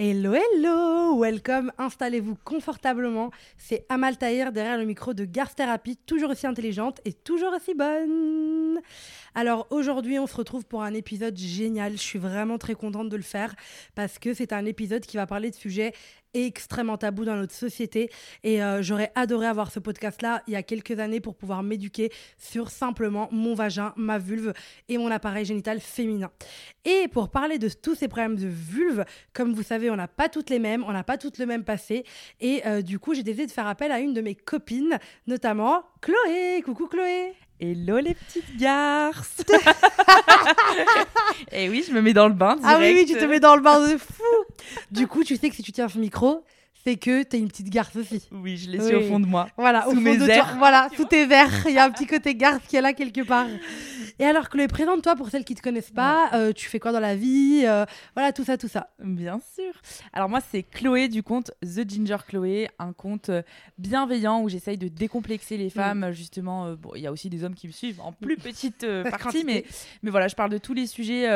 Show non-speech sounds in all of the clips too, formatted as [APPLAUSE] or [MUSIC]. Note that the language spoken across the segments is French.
Hello, hello, welcome, installez-vous confortablement. C'est Amal Tahir derrière le micro de Garth Therapy, toujours aussi intelligente et toujours aussi bonne. Alors aujourd'hui, on se retrouve pour un épisode génial. Je suis vraiment très contente de le faire parce que c'est un épisode qui va parler de sujets extrêmement tabou dans notre société. Et euh, j'aurais adoré avoir ce podcast-là il y a quelques années pour pouvoir m'éduquer sur simplement mon vagin, ma vulve et mon appareil génital féminin. Et pour parler de tous ces problèmes de vulve, comme vous savez, on n'a pas toutes les mêmes, on n'a pas toutes le même passé. Et euh, du coup, j'ai décidé de faire appel à une de mes copines, notamment Chloé. Coucou Chloé Hello les petites garces Et [LAUGHS] eh oui, je me mets dans le bain direct. Ah oui, oui, tu te mets dans le bain de fou Du coup, tu sais que si tu tiens ce micro, c'est que tu es une petite garce aussi. Oui, je l'ai su au fond de moi. Voilà, sous au fond mes de airs. voilà, sous tes verres. Il y a un petit côté garce qui est là quelque part. Et alors, Chloé, présente-toi pour celles qui te connaissent pas. Euh, tu fais quoi dans la vie euh, Voilà, tout ça, tout ça. Bien sûr. Alors moi, c'est Chloé du compte The Ginger Chloé, un compte euh, bienveillant où j'essaye de décomplexer les femmes. Justement, euh, bon, il y a aussi des hommes qui me suivent en plus petite euh, [LAUGHS] Pas partie, mais mais voilà, je parle de tous les sujets,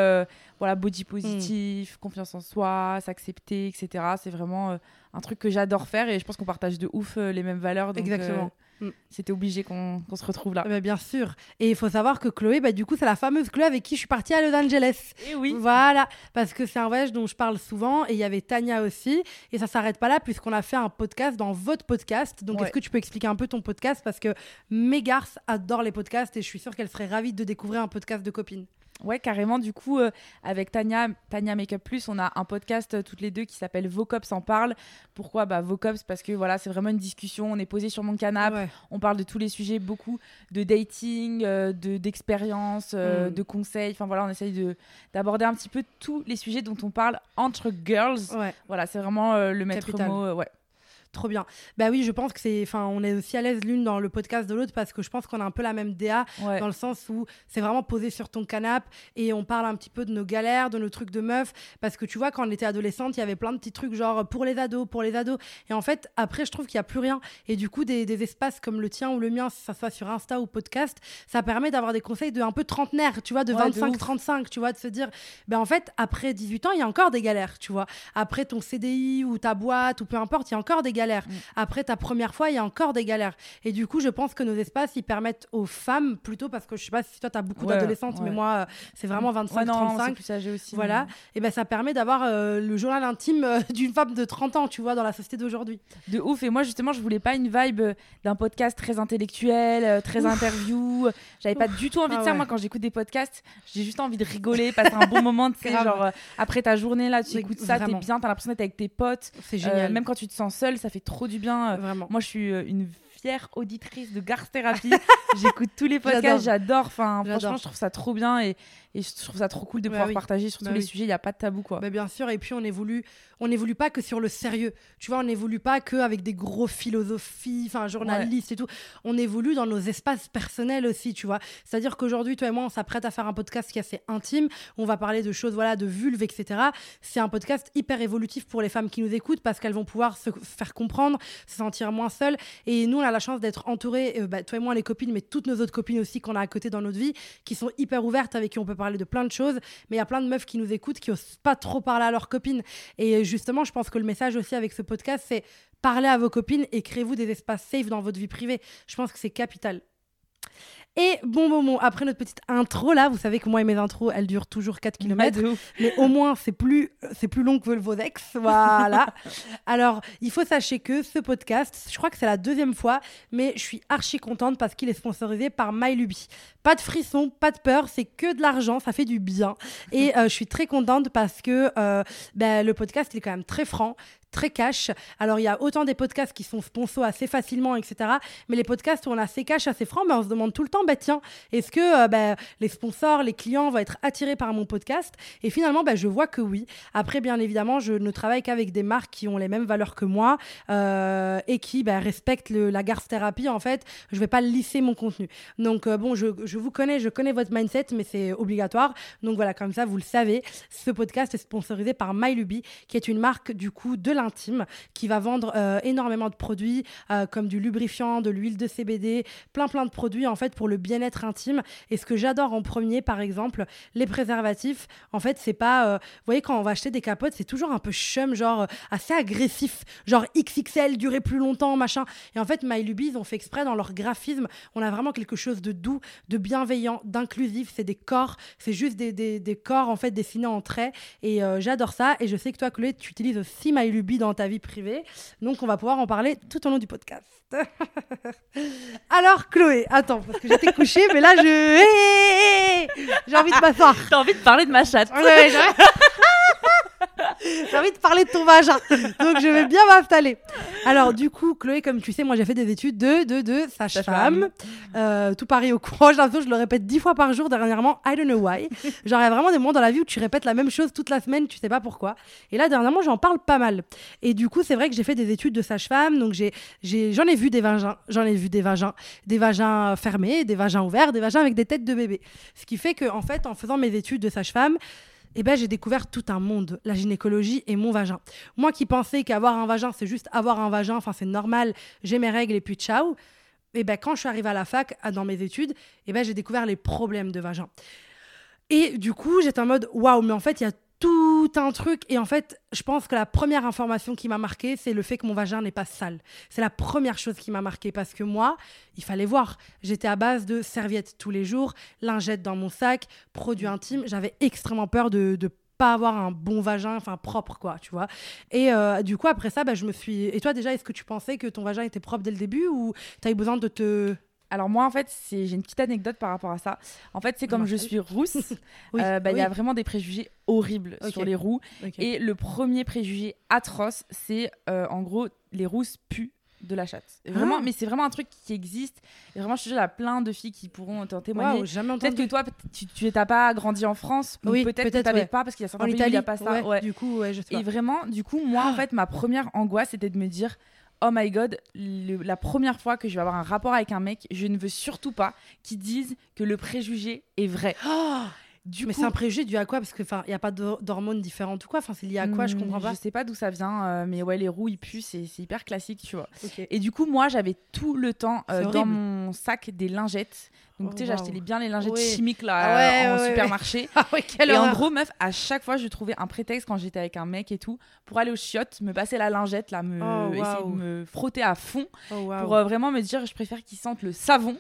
voilà, body positif, confiance en soi, s'accepter, etc. C'est vraiment un truc que j'adore faire et je pense qu'on partage de ouf euh, les mêmes valeurs. donc, Exactement. euh, Mm. C'était obligé qu'on qu'on se retrouve là. Eh ben, bien sûr. Et il faut savoir que Chloé, bah, du coup, c'est la fameuse Chloé avec qui je suis partie à Los Angeles. Et oui. Voilà, parce que c'est un voyage dont je parle souvent et il y avait Tania aussi. Et ça s'arrête pas là puisqu'on a fait un podcast dans votre podcast. Donc Ouais. est-ce que tu peux expliquer un peu ton podcast? Parce que mes garces adorent les podcasts et je suis sûre qu'elles seraient ravies de découvrir un podcast de copines. Ouais, carrément. Du coup, euh, avec Tania, Tania Makeup Plus, on a un podcast euh, toutes les deux qui s'appelle Vocops en parle. Pourquoi? Bah, Vocops Parce que voilà, c'est vraiment une discussion. On est posé sur mon canapé. Ouais. On parle de tous les sujets, beaucoup de dating, euh, de d'expérience, euh, Mm. de conseils. Enfin voilà, on essaye de d'aborder un petit peu tous les sujets dont on parle entre girls. Ouais. Voilà, c'est vraiment le maître Capital. mot. ouais. Trop bien. Bah oui, je pense que c'est. Enfin, on est aussi à l'aise l'une dans le podcast de l'autre parce que je pense qu'on a un peu la même DA Ouais. dans le sens où c'est vraiment posé sur ton canapé et on parle un petit peu de nos galères, de nos trucs de meufs. Parce que tu vois, quand on était adolescente, il y avait plein de petits trucs genre pour les ados, pour les ados. Et en fait, après, je trouve qu'il n'y a plus rien. Et du coup, des, des espaces comme le tien ou le mien, si ça soit sur Insta ou podcast, ça permet d'avoir des conseils de un peu trentenaire, tu vois, de Ouais, de ouf. 25-35, tu vois, de se dire, ben en fait, après 18 ans, il y a encore des galères, tu vois. Après ton CDI ou ta boîte ou peu importe, il y a encore des galères. Mm. Après ta première fois, il y a encore des galères. Et du coup, je pense que nos espaces, ils permettent aux femmes, plutôt parce que je sais pas si toi, tu as beaucoup Ouais, d'adolescentes, mais moi, euh, c'est vraiment Ouais, non, 25-35. c'est plus âgé aussi. Voilà, et ben ça permet d'avoir euh, le journal intime euh, [LAUGHS] d'une femme de 30 ans, tu vois, dans la société d'aujourd'hui. De ouf. Et moi, justement, je voulais pas une vibe d'un podcast très intellectuel, très Ouf. interview. J'avais pas du tout envie Ah de ça. ouais. Moi, quand j'écoute des podcasts, j'ai juste envie de rigoler, passer un bon [LAUGHS] moment. Tu sais, genre, euh, après ta journée, là, tu écoutes ça, t'es bien, t'as l'impression d'être avec tes potes. C'est génial. même quand tu te sens seule, ça fait trop du bien. Euh, Vraiment. Moi, je suis euh, une fière auditrice de Garth Therapy. [LAUGHS] J'écoute tous les podcasts, j'adore. Enfin, franchement, je trouve ça trop bien et, et je trouve ça trop cool de Bah pouvoir oui. partager sur Bah tous les sujets. Il n'y a pas de tabou, quoi. Bah, bien sûr, et puis on évolue, on n'évolue pas que sur le sérieux. Tu vois, on n'évolue pas que avec des gros philosophies, enfin journalistes et tout. On évolue dans nos espaces personnels aussi, tu vois. C'est-à-dire qu'aujourd'hui, toi et moi, on s'apprête à faire un podcast qui est assez intime. On va parler de choses, voilà, de vulve, etc. C'est un podcast hyper évolutif pour les femmes qui nous écoutent parce qu'elles vont pouvoir se faire comprendre, se sentir moins seules. Et nous, on a la chance d'être entourés, euh, bah, toi et moi, les copines, mais toutes nos autres copines aussi qu'on a à côté dans notre vie, qui sont hyper ouvertes, avec qui on peut parler de plein de choses. Mais il y a plein de meufs qui nous écoutent, qui osent pas trop parler à leurs copines. Et justement, je pense que le message aussi avec ce podcast, c'est parlez à vos copines et créez-vous des espaces safe dans votre vie privée. Je pense que c'est capital. Et bon moment, après notre petite intro là, vous savez que moi et mes intros, elles durent toujours 4 km Ouais, de ouf. mais au moins c'est plus c'est plus long que vos ex. Voilà. [LAUGHS] Alors il faut sachez que ce podcast je crois que c'est la deuxième fois mais je suis archi contente parce qu'il est sponsorisé par MyLuby. Pas de frisson pas de peur c'est que de l'argent ça fait du bien. Et [LAUGHS] euh, je suis très contente parce que euh, ben, le podcast il est quand même très franc très cash. Alors, il y a autant des podcasts qui sont sponsors assez facilement, etc. Mais les podcasts où on a assez cash, assez franc, ben, on se demande tout le temps, bah, tiens, est-ce que euh, ben, les sponsors, les clients vont être attirés par mon podcast? Et finalement, je vois que oui. Après, bien évidemment, je ne travaille qu'avec des marques qui ont les mêmes valeurs que moi euh, et qui respectent la garce thérapie. En fait, je vais pas lisser mon contenu. Donc, euh, bon, je, vous connais, je connais votre mindset, mais c'est obligatoire. Donc, voilà, comme ça, vous le savez. Ce podcast est sponsorisé par MyLuby, qui est une marque, du coup, de intime qui va vendre euh, énormément de produits euh, comme du lubrifiant, de l'huile de CBD, plein plein de produits en fait pour le bien-être intime. Et ce que j'adore en premier, par exemple, les préservatifs. En fait, c'est pas, vous voyez, quand on va acheter des capotes, c'est toujours un peu chum, genre assez agressif, genre XXL, durer plus longtemps, machin. Et en fait, MyLuby, ils ont fait exprès dans leur graphisme, on a vraiment quelque chose de doux, de bienveillant, d'inclusif. C'est des corps, c'est juste des, des, des, corps en fait dessinés en traits. Et j'adore ça. Et je sais que toi, Chloé, tu utilises aussi MyLuby dans ta vie privée. Donc, on va pouvoir en parler tout au long du podcast. [LAUGHS] Alors, Chloé, attends, parce que j'étais couchée, mais là, je. J'ai envie de m'asseoir. T'as envie de parler de ma chatte. Ouais, [LAUGHS] j'ai envie de parler de ton vagin. Donc, je vais bien m'installer. Alors, du coup, Chloé, comme tu sais, moi, j'ai fait des études de, de, de sage-femme. Euh, tout Paris au courant. Que je le répète dix fois par jour dernièrement. I don't know why. Genre, il y a vraiment des moments dans la vie où tu répètes la même chose toute la semaine, tu sais pas pourquoi. Et là, dernièrement, j'en parle pas mal. Et du coup, c'est vrai que j'ai fait des études de sage-femme. Donc, j'ai, j'en ai vu des vagins. J'en ai vu des vagins. Des vagins fermés, des vagins ouverts, des vagins avec des têtes de bébé. Ce qui fait que, en fait, en faisant mes études de sage-femme, eh ben, j'ai découvert tout un monde, la gynécologie et mon vagin. Moi qui pensais qu'avoir un vagin, c'est juste avoir un vagin, enfin c'est normal, j'ai mes règles et puis ciao. Eh ben, quand je suis arrivée à la fac, dans mes études, eh ben, j'ai découvert les problèmes de vagin. Et du coup, j'étais en mode, waouh, mais en fait, il y a tout un truc. Et en fait, je pense que la première information qui m'a marqué, c'est le fait que mon vagin n'est pas sale. C'est la première chose qui m'a marqué parce que moi, il fallait voir. J'étais à base de serviettes tous les jours, lingettes dans mon sac, produits intimes. J'avais extrêmement peur de, de pas avoir un bon vagin, enfin propre, quoi, tu vois. Et euh, du coup, après ça, bah, je me suis. Et toi, déjà, est-ce que tu pensais que ton vagin était propre dès le début ou tu as eu besoin de te alors moi, en fait, j'ai une petite anecdote par rapport à ça. En fait, c'est comme je suis rousse, [LAUGHS] euh, bah, il y a vraiment des préjugés horribles sur les roux. Et le premier préjugé atroce, c'est euh, en gros, les rousses puent de la chatte. Vraiment, ah. mais c'est vraiment un truc qui existe. Et vraiment, je suis sûre, il y a plein de filles qui pourront t'en témoigner. peut-être que toi, tu n'as pas grandi en France. Oui, peut-être que tu n'avais pas parce qu'il y a certains pays où il n'y a pas ça. Du coup, je sais Et vraiment, du coup, moi, en fait, ma première angoisse, c'était de me dire oh my god, la première fois que je vais avoir un rapport avec un mec, je ne veux surtout pas qu'ils disent que le préjugé est vrai. [GASPS] Oh mais c'est un préjugé dû à quoi? Parce qu'il n'y a pas d'hormones différentes ou quoi? Enfin, c'est lié à quoi? Je comprends hmm, pas. Je sais pas d'où ça vient, euh, mais ouais, les roues, ils puent, c'est hyper classique, tu vois. Et du coup, moi, j'avais tout le temps euh, dans mon sac des lingettes. Donc, tu sais, j'achetais bien les lingettes chimiques là, ah en supermarché. [LAUGHS] Ah et en gros, meuf, à chaque fois, je trouvais un prétexte quand j'étais avec un mec et tout pour aller au chiottes, me passer la lingette, là, me, oh, essayer de me frotter à fond oh, pour euh, vraiment me dire, je préfère qu'ils sentent le savon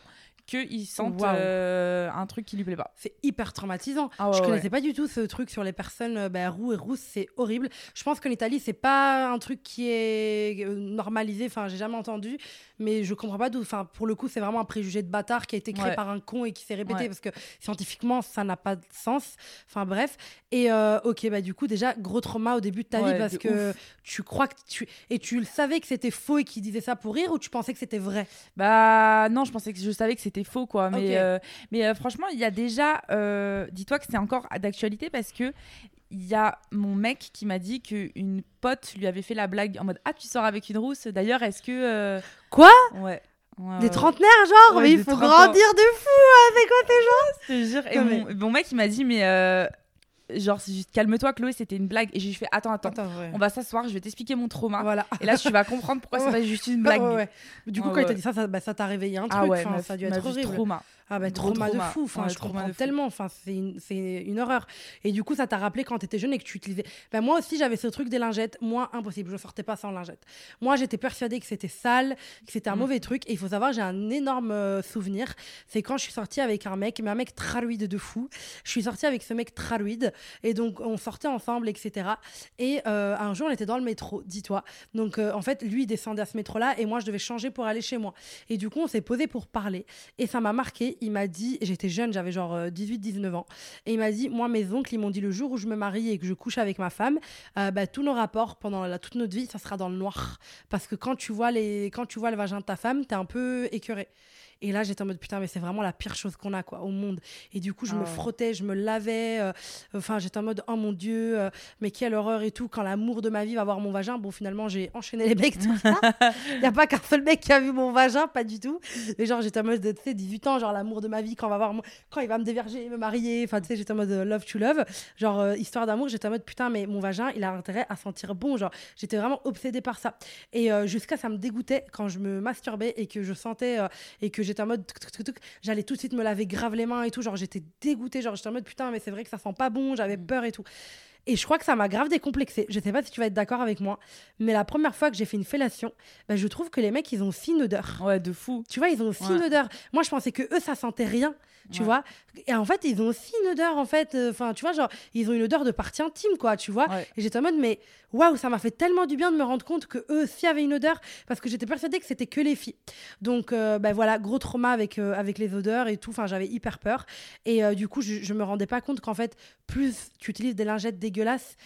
qu'il sente euh, un truc qui lui plaît pas. C'est hyper traumatisant. Ah je connaissais pas du tout ce truc sur les personnes euh, bah, roux et rousses, c'est horrible. Je pense qu'en Italie, c'est pas un truc qui est euh, normalisé, enfin, j'ai jamais entendu, mais je comprends pas d'où. Enfin, pour le coup, c'est vraiment un préjugé de bâtard qui a été créé par un con et qui s'est répété parce que scientifiquement, ça n'a pas de sens. Enfin, bref. Et ok, bah, du coup, déjà, gros trauma au début de ta vie parce que tu crois que tu. Et tu le savais que c'était faux et qu'il disait ça pour rire ou tu pensais que c'était vrai? Bah, non, je pensais que je savais que c'était faux, quoi. Mais, euh, mais euh, franchement, il y a déjà. Euh, dis-toi que c'est encore d'actualité parce que il y a mon mec qui m'a dit qu'une pote lui avait fait la blague en mode Ah, tu sors avec une rousse. D'ailleurs, est-ce que. Quoi Ouais. des trentenaires, genre Mais il faut grandir de fou avec quoi tes gens [LAUGHS] Je te jure. Et mon, mon, mec, il m'a dit Mais genre c'est juste calme-toi Chloé c'était une blague. Et j'ai fait attends attends, on va s'asseoir je vais t'expliquer mon trauma. Voilà. et là tu vas comprendre pourquoi c'est pas [LAUGHS] juste une blague. Du coup quand il t'a dit ça ça bah, t'a réveillé un ah truc ça a dû être horrible. trauma ah bah trauma, de fou, enfin, je comprends tellement, enfin, c'est une, une, horreur. Et du coup, ça t'a rappelé quand t'étais jeune et que tu utilisais... Ben, moi aussi, j'avais ce truc des lingettes, moi, impossible, je sortais pas sans lingettes. Moi, j'étais persuadée que c'était sale, que c'était un mm. mauvais truc. Et il faut savoir, j'ai un énorme euh, souvenir, c'est quand je suis sortie avec un mec, mais un mec traluide de fou. Je suis sortie avec ce mec traluide, et donc on sortait ensemble, etc. Et euh, un jour, on était dans le métro, dis-toi. Donc, euh, en fait, lui, il descendait à ce métro-là, et moi, je devais changer pour aller chez moi. Et du coup, on s'est posé pour parler. Et ça m'a marqué il m'a dit, j'étais jeune, j'avais genre 18-19 euh, ans, et il m'a dit, moi, mes oncles, ils m'ont dit le jour où je me marie et que je couche avec ma femme, euh, bah, tous nos rapports pendant la, toute notre vie, ça sera dans le noir. Parce que quand tu vois, les, quand tu vois le vagin de ta femme, t'es un peu écœuré. Et là, j'étais en mode putain, mais c'est vraiment la pire chose qu'on a quoi au monde. Et du coup, je me ah frottais, je me lavais. Euh, enfin, j'étais en mode oh mon dieu, euh, mais quelle horreur et tout. Quand l'amour de ma vie va voir mon vagin, bon, finalement, j'ai enchaîné les ça. [LAUGHS] Il n'y a pas qu'un seul mec qui a vu mon vagin, pas du tout. Et genre, j'étais en mode, tu sais, 18 ans, genre l'amour de ma vie, quand, on va voir quand il va me déverger, me marier. Enfin, tu sais, j'étais en mode love to love. Genre, histoire d'amour, j'étais en mode putain, mais mon vagin, il a intérêt à sentir bon. Genre, j'étais vraiment obsédée par ça. Et jusqu'à ça me dégoûtait quand je me masturbais et que je sentais euh, et que j'étais en mode j'allais tout de suite me laver grave les mains et tout genre j'étais dégoûtée genre j'étais en mode putain mais c'est vrai que ça sent pas bon j'avais mm. peur et tout et je crois que ça m'a grave décomplexé. Je sais pas si tu vas être d'accord avec moi, mais la première fois que j'ai fait une fellation, bah, je trouve que les mecs, ils ont une odeur. Ouais, de fou. Tu vois, ils ont aussi une odeur. Moi, je pensais que eux, ça sentait rien tu vois. Et en fait, ils ont aussi une odeur, en fait. Euh, enfin, tu vois, genre, ils ont une odeur de partie intime, quoi, tu vois. Et j'étais en mode, mais waouh, ça m'a fait tellement du bien de me rendre compte que eux aussi avaient une odeur, parce que j'étais persuadée que c'était que les filles. Donc, euh, ben voilà, gros trauma avec, euh, avec les odeurs et tout. Enfin, j'avais hyper peur. Et du coup, je, je me rendais pas compte qu'en fait, plus tu utilises des lingettes dégueulasses,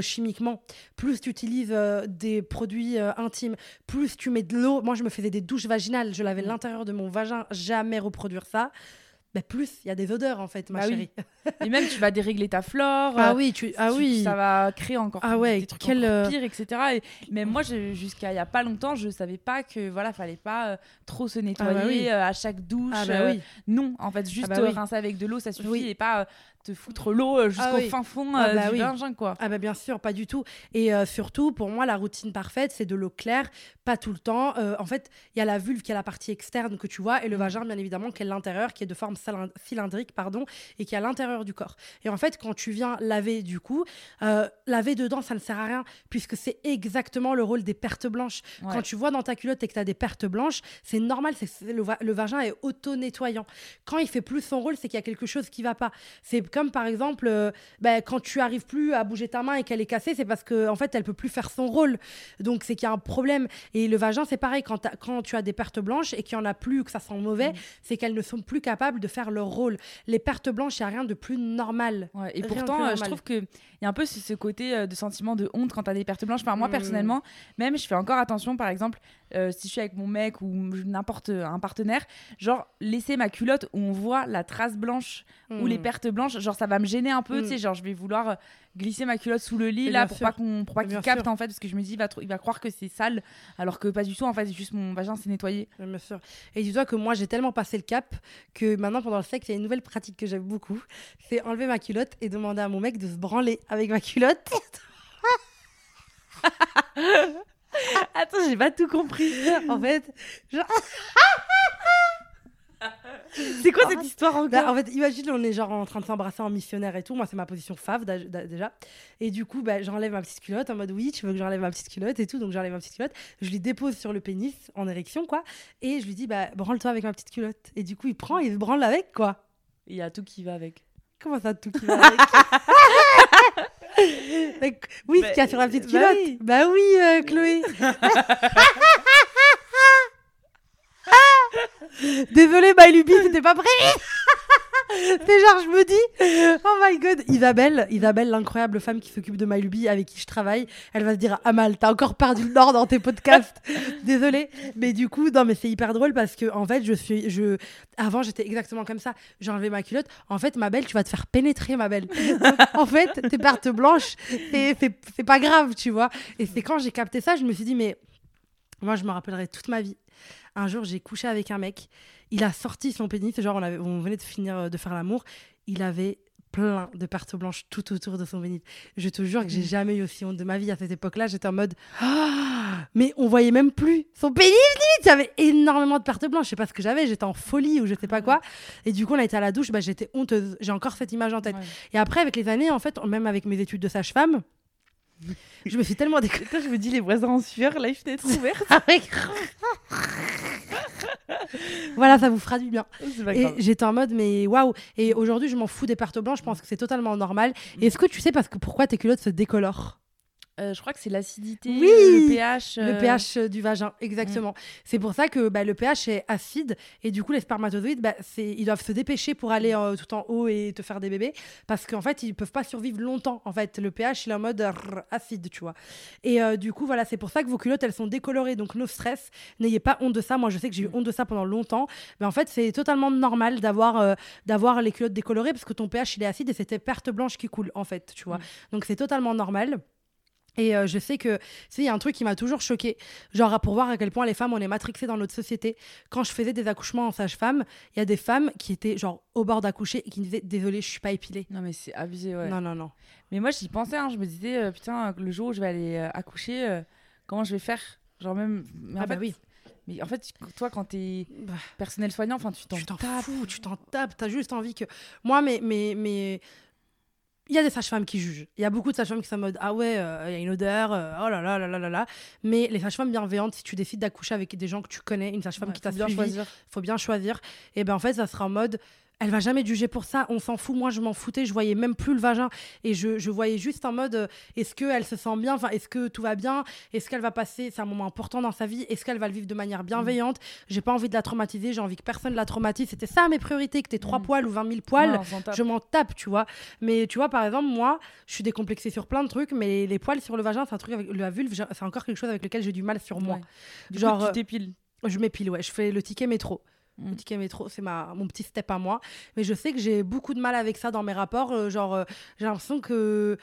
chimiquement, plus tu utilises des produits intimes, plus tu mets de l'eau. Moi, je me faisais des douches vaginales, je lavais mm. l'intérieur de mon vagin, jamais reproduire ça bah plus il y a des odeurs en fait, ma bah chérie. Et même tu vas dérégler ta flore. Ah oui, tu, ah oui. ça va créer encore ah ouais, des trucs quel, encore euh, pires, etc. Et même moi, jusqu'à il y a pas longtemps, je savais pas que voilà, fallait pas euh, trop se nettoyer ah bah euh, à chaque douche. Ah bah oui. non, en fait, juste rincer avec de l'eau, ça suffit et pas te foutre l'eau euh, jusqu'au ah fin fond ah euh, bah du quoi. Ah bah bien sûr, pas du tout. Et euh, surtout, pour moi, la routine parfaite, c'est de l'eau claire, pas tout le temps. en fait, il y a la vulve qui est la partie externe que tu vois, et le mm. vagin, bien évidemment, qui est l'intérieur, qui est de forme cylindrique, pardon, et qui est à l'intérieur du corps. Et en fait, quand tu viens laver du coup, laver dedans, ça ne sert à rien, puisque c'est exactement le rôle des pertes blanches. Quand tu vois dans ta culotte et que tu as des pertes blanches, c'est normal, c'est le, le, vagin est auto-nettoyant. Quand il fait plus son rôle, c'est qu'il y a quelque chose qui va pas. C'est comme par exemple, euh, ben, quand tu arrives plus à bouger ta main et qu'elle est cassée, c'est parce qu'en en fait, elle peut plus faire son rôle. Donc, c'est qu'il y a un problème. Et le vagin, c'est pareil. Quand, quand tu as des pertes blanches et qu'il y en a plus, que ça sent mauvais, mm. c'est qu'elles ne sont plus capables de faire leur rôle. Les pertes blanches, il n'y a rien de plus normal. et pourtant, euh, je trouve qu'il y a un peu ce, côté euh, de sentiment de honte quand tu as des pertes blanches. Enfin, moi, mm. personnellement, même, je fais encore attention, par exemple, si je suis avec mon mec ou n'importe un partenaire, genre, laisser ma culotte où on voit la trace blanche ou les mm. pertes blanches genre ça va me gêner un peu, tu sais, mm. genre je vais vouloir euh, glisser ma culotte sous le lit là pour pas qu'on pour pas qu'il capte en fait parce que je me dis il va il va croire que c'est sale alors que pas du tout en fait, juste mon vagin s'est nettoyé. Bien sûr. Et dis-toi que moi j'ai tellement passé le cap que maintenant pendant le sexe, il y a une nouvelle pratique que j'aime beaucoup, c'est enlever ma culotte et demander à mon mec de se branler avec ma culotte. [LAUGHS] Attends, j'ai pas tout compris. en fait, genre [LAUGHS] [LAUGHS] c'est quoi cette histoire encore bah, En fait, imagine, on est genre en train de s'embrasser en missionnaire et tout. Moi, c'est ma position fave déjà. Et du coup, bah, j'enlève ma petite culotte en mode oui, tu veux que j'enlève ma petite culotte et tout. Donc, j'enlève ma petite culotte. Je lui dépose sur le pénis en érection, quoi. Et je lui dis, bah, branle-toi avec ma petite culotte. Et du coup, il prend, il se branle avec, quoi. Il y a tout qui va avec. Comment ça, tout qui va avec [LAUGHS] Oui, ce qu'il y a sur la petite culotte. Bah oui, bah euh, Chloé. [LAUGHS] [LAUGHS] Désolée, Mylubi, c'était pas prévu. [LAUGHS] c'est genre, je me dis, oh my god, Isabelle, Isabelle, l'incroyable femme qui s'occupe de MyLuby, avec qui je travaille, elle va se dire, Amal, t'as encore perdu le nord dans tes podcasts. [LAUGHS] Désolée. Mais du coup, non, mais c'est hyper drôle parce que, en fait, je suis, je, avant, j'étais exactement comme ça. J'ai enlevé ma culotte. En fait, ma belle, tu vas te faire pénétrer, ma belle. en fait, tes pertes blanches, c'est pas grave, tu vois. Et c'est quand j'ai capté ça, je me suis dit, mais moi, je me rappellerai toute ma vie. Un jour, j'ai couché avec un mec. Il a sorti son pénis. Genre, on, avait, on venait de finir euh, de faire l'amour. Il avait plein de pertes blanches tout autour de son pénis. Je te jure que j'ai mm. jamais eu aussi honte de ma vie à cette époque-là. J'étais en mode, ah, mais on voyait même plus son pénis. Il y avait énormément de pertes blanches. Je sais pas ce que j'avais. J'étais en folie ou je sais pas quoi. Et du coup, on a été à la douche. Bah, j'étais honteuse. J'ai encore cette image en tête. Et après, avec les années, en fait, même avec mes études de sage-femme, je me suis tellement découverte. je me dis les voisins en sueur, la fenêtre ouverte. voilà, ça vous fera du bien. Et j'étais en mode, mais waouh. Et aujourd'hui, je m'en fous des pertes blanches. Je pense que c'est totalement normal. Est-ce que tu sais parce que pourquoi tes culottes se décolorent? Euh, je crois que c'est l'acidité, oui le pH. Le pH du vagin, exactement. Mm. C'est pour ça que bah, le pH est acide et du coup, les spermatozoïdes, bah, ils doivent se dépêcher pour aller tout en haut et te faire des bébés parce qu'en fait, ils peuvent pas survivre longtemps. En fait, le pH, il est en mode acide, tu vois. Et du coup, voilà, c'est pour ça que vos culottes, elles sont décolorées. Donc, no stress, n'ayez pas honte de ça. Moi, je sais que j'ai eu mm. honte de ça pendant longtemps. Mais en fait, c'est totalement normal d'avoir d'avoir les culottes décolorées parce que ton pH, il est acide et c'est tes pertes blanches qui coulent, en fait, tu vois. Mm. Donc, c'est totalement normal. Et euh, je sais que, il y a un truc qui m'a toujours choqué, genre pour voir à quel point les femmes, on est matrixées dans notre société. Quand je faisais des accouchements en sage-femme, il y a des femmes qui étaient genre au bord d'accoucher et qui me disaient Désolée, je suis pas épilée. Non, mais c'est abusé, ouais. Non, non, non. Mais moi, j'y pensais, hein, je me disais euh, Putain, le jour où je vais aller euh, accoucher, comment je vais faire? Genre, même. ah, bah oui. Mais en fait, toi, quand t'es bah. personnel soignant, enfin, tu t'en tapes. Fous, tu t'en tapes, t'as juste envie que. Moi, mais, mais, mais il y a des sages-femmes qui jugent. Il y a beaucoup de sages-femmes qui sont en mode Ah ouais, euh, il y a une odeur, euh, oh là là là là là là. Mais les sages-femmes bienveillantes, si tu décides d'accoucher avec des gens que tu connais, une sage-femme qui t'a suivi, il faut bien choisir. Et ben en fait, ça sera en mode elle va jamais juger pour ça. On s'en fout. Moi, je m'en foutais. Je voyais même plus le vagin. Et je, je voyais juste en mode euh, est-ce qu'elle se sent bien? Enfin, est-ce que tout va bien? Est-ce qu'elle va passer C'est un moment important dans sa vie. Est-ce qu'elle va le vivre de manière bienveillante? Mm. J'ai pas envie de la traumatiser. J'ai envie que personne la traumatise. C'était ça mes priorités. Que t'aies 3 mm. poils ou 20 000 poils, je m'en tape, tu vois. Mais tu vois, par exemple, moi, je suis décomplexée sur plein de trucs. Mais les poils sur le vagin, c'est un truc avec la vulve. C'est encore quelque chose avec lequel j'ai du mal sur moi. Genre, coup, tu t'épiles Je m'épile, ouais. Je fais le ticket métro. Mon mm. ticket métro, c'est ma, mon petit step à moi. Mais je sais que j'ai beaucoup de mal avec ça dans mes rapports. Euh, genre, euh, j'ai l'impression que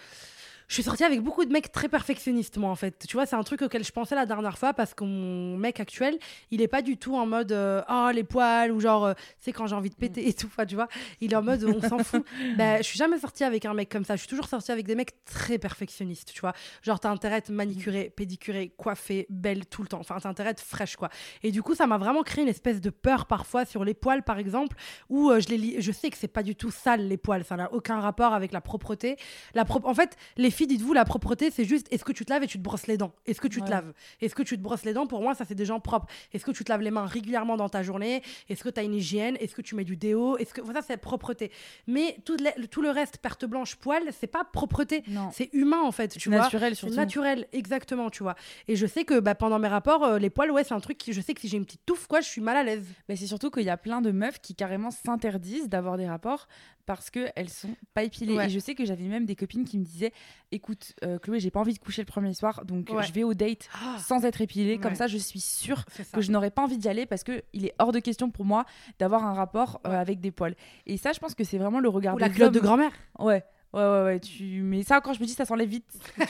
je suis sortie avec beaucoup de mecs très perfectionnistes, moi, en fait. Tu vois, c'est un truc auquel je pensais la dernière fois parce que mon mec actuel, il est pas du tout en mode euh, oh les poils ou genre, c'est quand j'ai envie de péter et tout. tu vois, il est en mode on s'en fout. [LAUGHS] ben, je suis jamais sortie avec un mec comme ça. Je suis toujours sortie avec des mecs très perfectionnistes, tu vois. Genre, t'as intérêt à être manicurée, pédicurée, coiffée, belle tout le temps. Enfin, t'as intérêt à être fraîche, quoi. Et du coup, ça m'a vraiment créé une espèce de peur parfois sur les poils, par exemple, où euh, je, les je sais que c'est pas du tout sale, les poils. Ça n'a aucun rapport avec la propreté. La pro en fait, les dites-vous, la propreté, c'est juste est-ce que tu te laves et tu te brosses les dents? Est-ce que tu te laves? Est-ce que tu te brosses les dents? Pour moi, ça, c'est des gens propres. Est-ce que tu te laves les mains régulièrement dans ta journée? Est-ce que tu as une hygiène? Est-ce que tu mets du déo? Est-ce que ça, c'est propreté. Mais tout, tout le reste, perte blanche, poil, c'est pas propreté. C'est humain, en fait. Tu naturel, C'est naturel, exactement, tu vois. Et je sais que bah, pendant mes rapports, euh, les poils, ouais, c'est un truc qui, je sais que si j'ai une petite touffe, quoi, je suis mal à l'aise. Mais c'est surtout qu'il y a plein de meufs qui carrément s'interdisent d'avoir des rapports parce qu'elles sont pas épilées. Et je sais que j'avais même des copines qui me disaient écoute, euh, Chloé, j'ai pas envie de coucher le premier soir, donc je vais au date ah. sans être épilée. Comme ça, je suis sûre que je n'aurais pas envie d'y aller parce qu'il est hors de question pour moi d'avoir un rapport euh, avec des poils. Et ça, je pense que c'est vraiment le regard Ou la culotte de grand-mère. Ouais. Ouais, ouais, ouais. Tu... Mais ça, quand je me dis, ça s'enlève vite. [LAUGHS]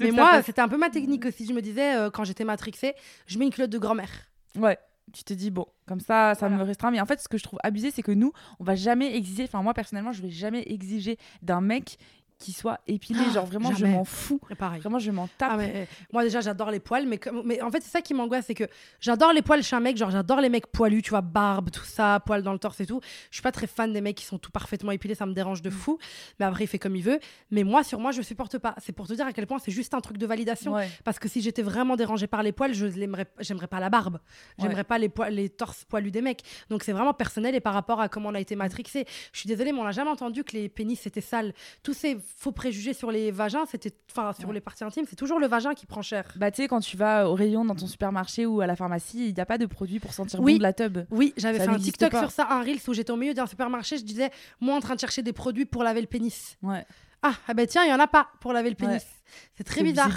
mais moi, c'était un peu ma technique aussi. Je me disais, euh, quand j'étais matrixée, je mets une culotte de grand-mère. Ouais tu te dis bon comme ça ça me restreint. Mais en fait ce que je trouve abusé c'est que nous on va jamais exiger enfin moi personnellement je vais jamais exiger d'un mec qui soit épilé. Ah, genre vraiment, je m'en fous. Pareil. Vraiment, je m'en tape. Ah, eh, moi, déjà, j'adore les poils. Mais, mais en fait, c'est ça qui m'angoisse. C'est que j'adore les poils chez un mec. Genre, j'adore les mecs poilus, tu vois, barbe, tout ça, poils dans le torse et tout. Je suis pas très fan des mecs qui sont tout parfaitement épilés. Ça me dérange de mm. fou. Mais après, il fait comme il veut. Mais moi, sur moi, je supporte pas. C'est pour te dire à quel point c'est juste un truc de validation. Parce que si j'étais vraiment dérangée par les poils, je j'aimerais pas la barbe. J'aimerais pas les, poils, les torses poilus des mecs. Donc, c'est vraiment personnel et par rapport à comment on a été matrixé. Je suis désolée, mais on n'a jamais entendu que les pénis étaient sales. Tous ces faux préjugés sur les vagins, c'était, enfin, sur les parties intimes, c'est toujours le vagin qui prend cher. Bah, tu sais, quand tu vas au rayon dans ton supermarché ou à la pharmacie, il n'y a pas de produit pour sentir bon de la tub. Oui, j'avais fait un TikTok sur ça, un Reels où j'étais au milieu d'un supermarché, je disais, moi en train de chercher des produits pour laver le pénis. Ouais. Ah, ah bah tiens, il y en a pas pour laver le pénis. C'est très bizarre.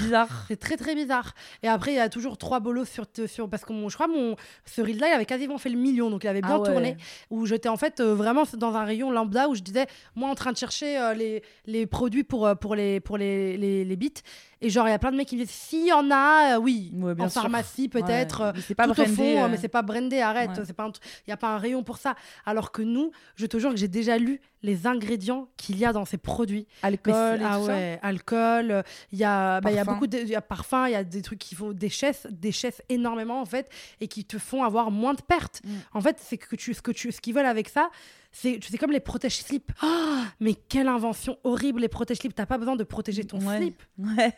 C'est très très bizarre. Et après, il y a toujours trois bolos sur, sur parce que je crois mon ce reel là, il avait quasiment fait le million, donc il avait bien ah tourné. Où j'étais en fait euh, vraiment dans un rayon lambda où je disais, moi en train de chercher euh, les, les produits pour, euh, pour les pour les, les, les bits. Et genre, il y a plein de mecs qui me disent, s'il y en a, oui, en pharmacie peut-être. c'est pas brandé. mais c'est pas brandé, arrête. C'est pas il n'y a pas un rayon pour ça. Alors que nous, je te jure que j'ai déjà lu les ingrédients qu'il y a dans ces produits. Alcool, et ah tout ouais, alcool. Il y a, bah, il y a beaucoup de y a parfum, il y a des trucs qui font des chaises, des chaises énormément en fait, et qui te font avoir moins de pertes. Mm. En fait, c'est que tu, ce que tu, ce qu'ils veulent avec ça, C'est comme les protège-slip. Oh, [GASPS] mais quelle invention horrible, les protège-slip. T'as pas besoin de protéger ton slip. [LAUGHS] Ouais.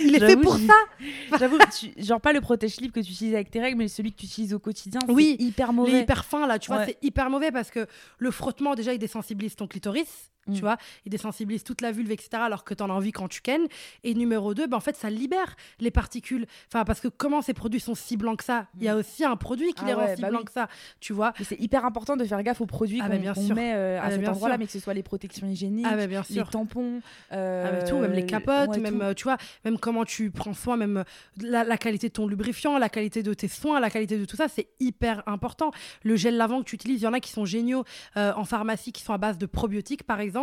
Il est fait pour ça. [LAUGHS] J'avoue, genre pas le protège-slip que tu utilises avec tes règles, mais celui que tu utilises au quotidien. Oui, hyper mauvais. Il est hyper fin là, tu vois, c'est hyper mauvais parce que le frottement, déjà, il désensibilise ton clitoris tu mm. vois, il désensibilise toute la vulve, etc., alors que tu en as envie quand tu kennes. Et numéro 2, ben, en fait, ça libère les particules. Enfin, parce que comment ces produits sont si blancs que ça? Il y a mm. aussi un produit qui ah les rend si bah blancs que ça, tu vois. C'est hyper important de faire gaffe aux produits ah, qu'on met euh, à ah, cet endroit-là, mais que ce soit les protections hygiéniques, les tampons, euh, tout, même les capotes, même, euh, tu vois, même comment tu prends soin, même la, qualité de ton lubrifiant, la qualité de tes soins, la qualité de tout ça, c'est hyper important. Le gel lavant que tu utilises, il y en a qui sont géniaux en pharmacie, qui sont à base de probiotiques, par exemple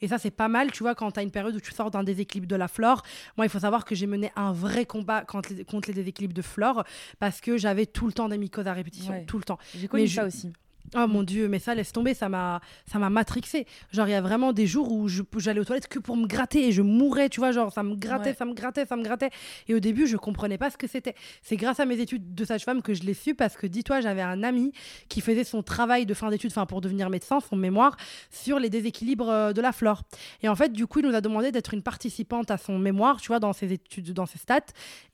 et ça, c'est pas mal, tu vois, quand tu as une période où tu sors d'un déséquilibre de la flore. Moi, il faut savoir que j'ai mené un vrai combat contre les, contre les déséquilibres de flore parce que j'avais tout le temps des mycoses à répétition, tout le temps. J'ai connu ça aussi. Oh mon dieu, mais ça laisse tomber, ça m'a ça m'a matrixé. Genre il y a vraiment des jours où j'allais aux toilettes que pour me gratter et je mourais, tu vois, genre ça me grattait, ça me grattait, ça me grattait. Et au début, je comprenais pas ce que c'était. C'est grâce à mes études de sage-femme que je l'ai su parce que dis-toi, j'avais un ami qui faisait son travail de fin d'études, enfin pour devenir médecin, son mémoire sur les déséquilibres euh, de la flore. Et en fait, du coup, il nous a demandé d'être une participante à son mémoire, tu vois, dans ses études, dans ses stats,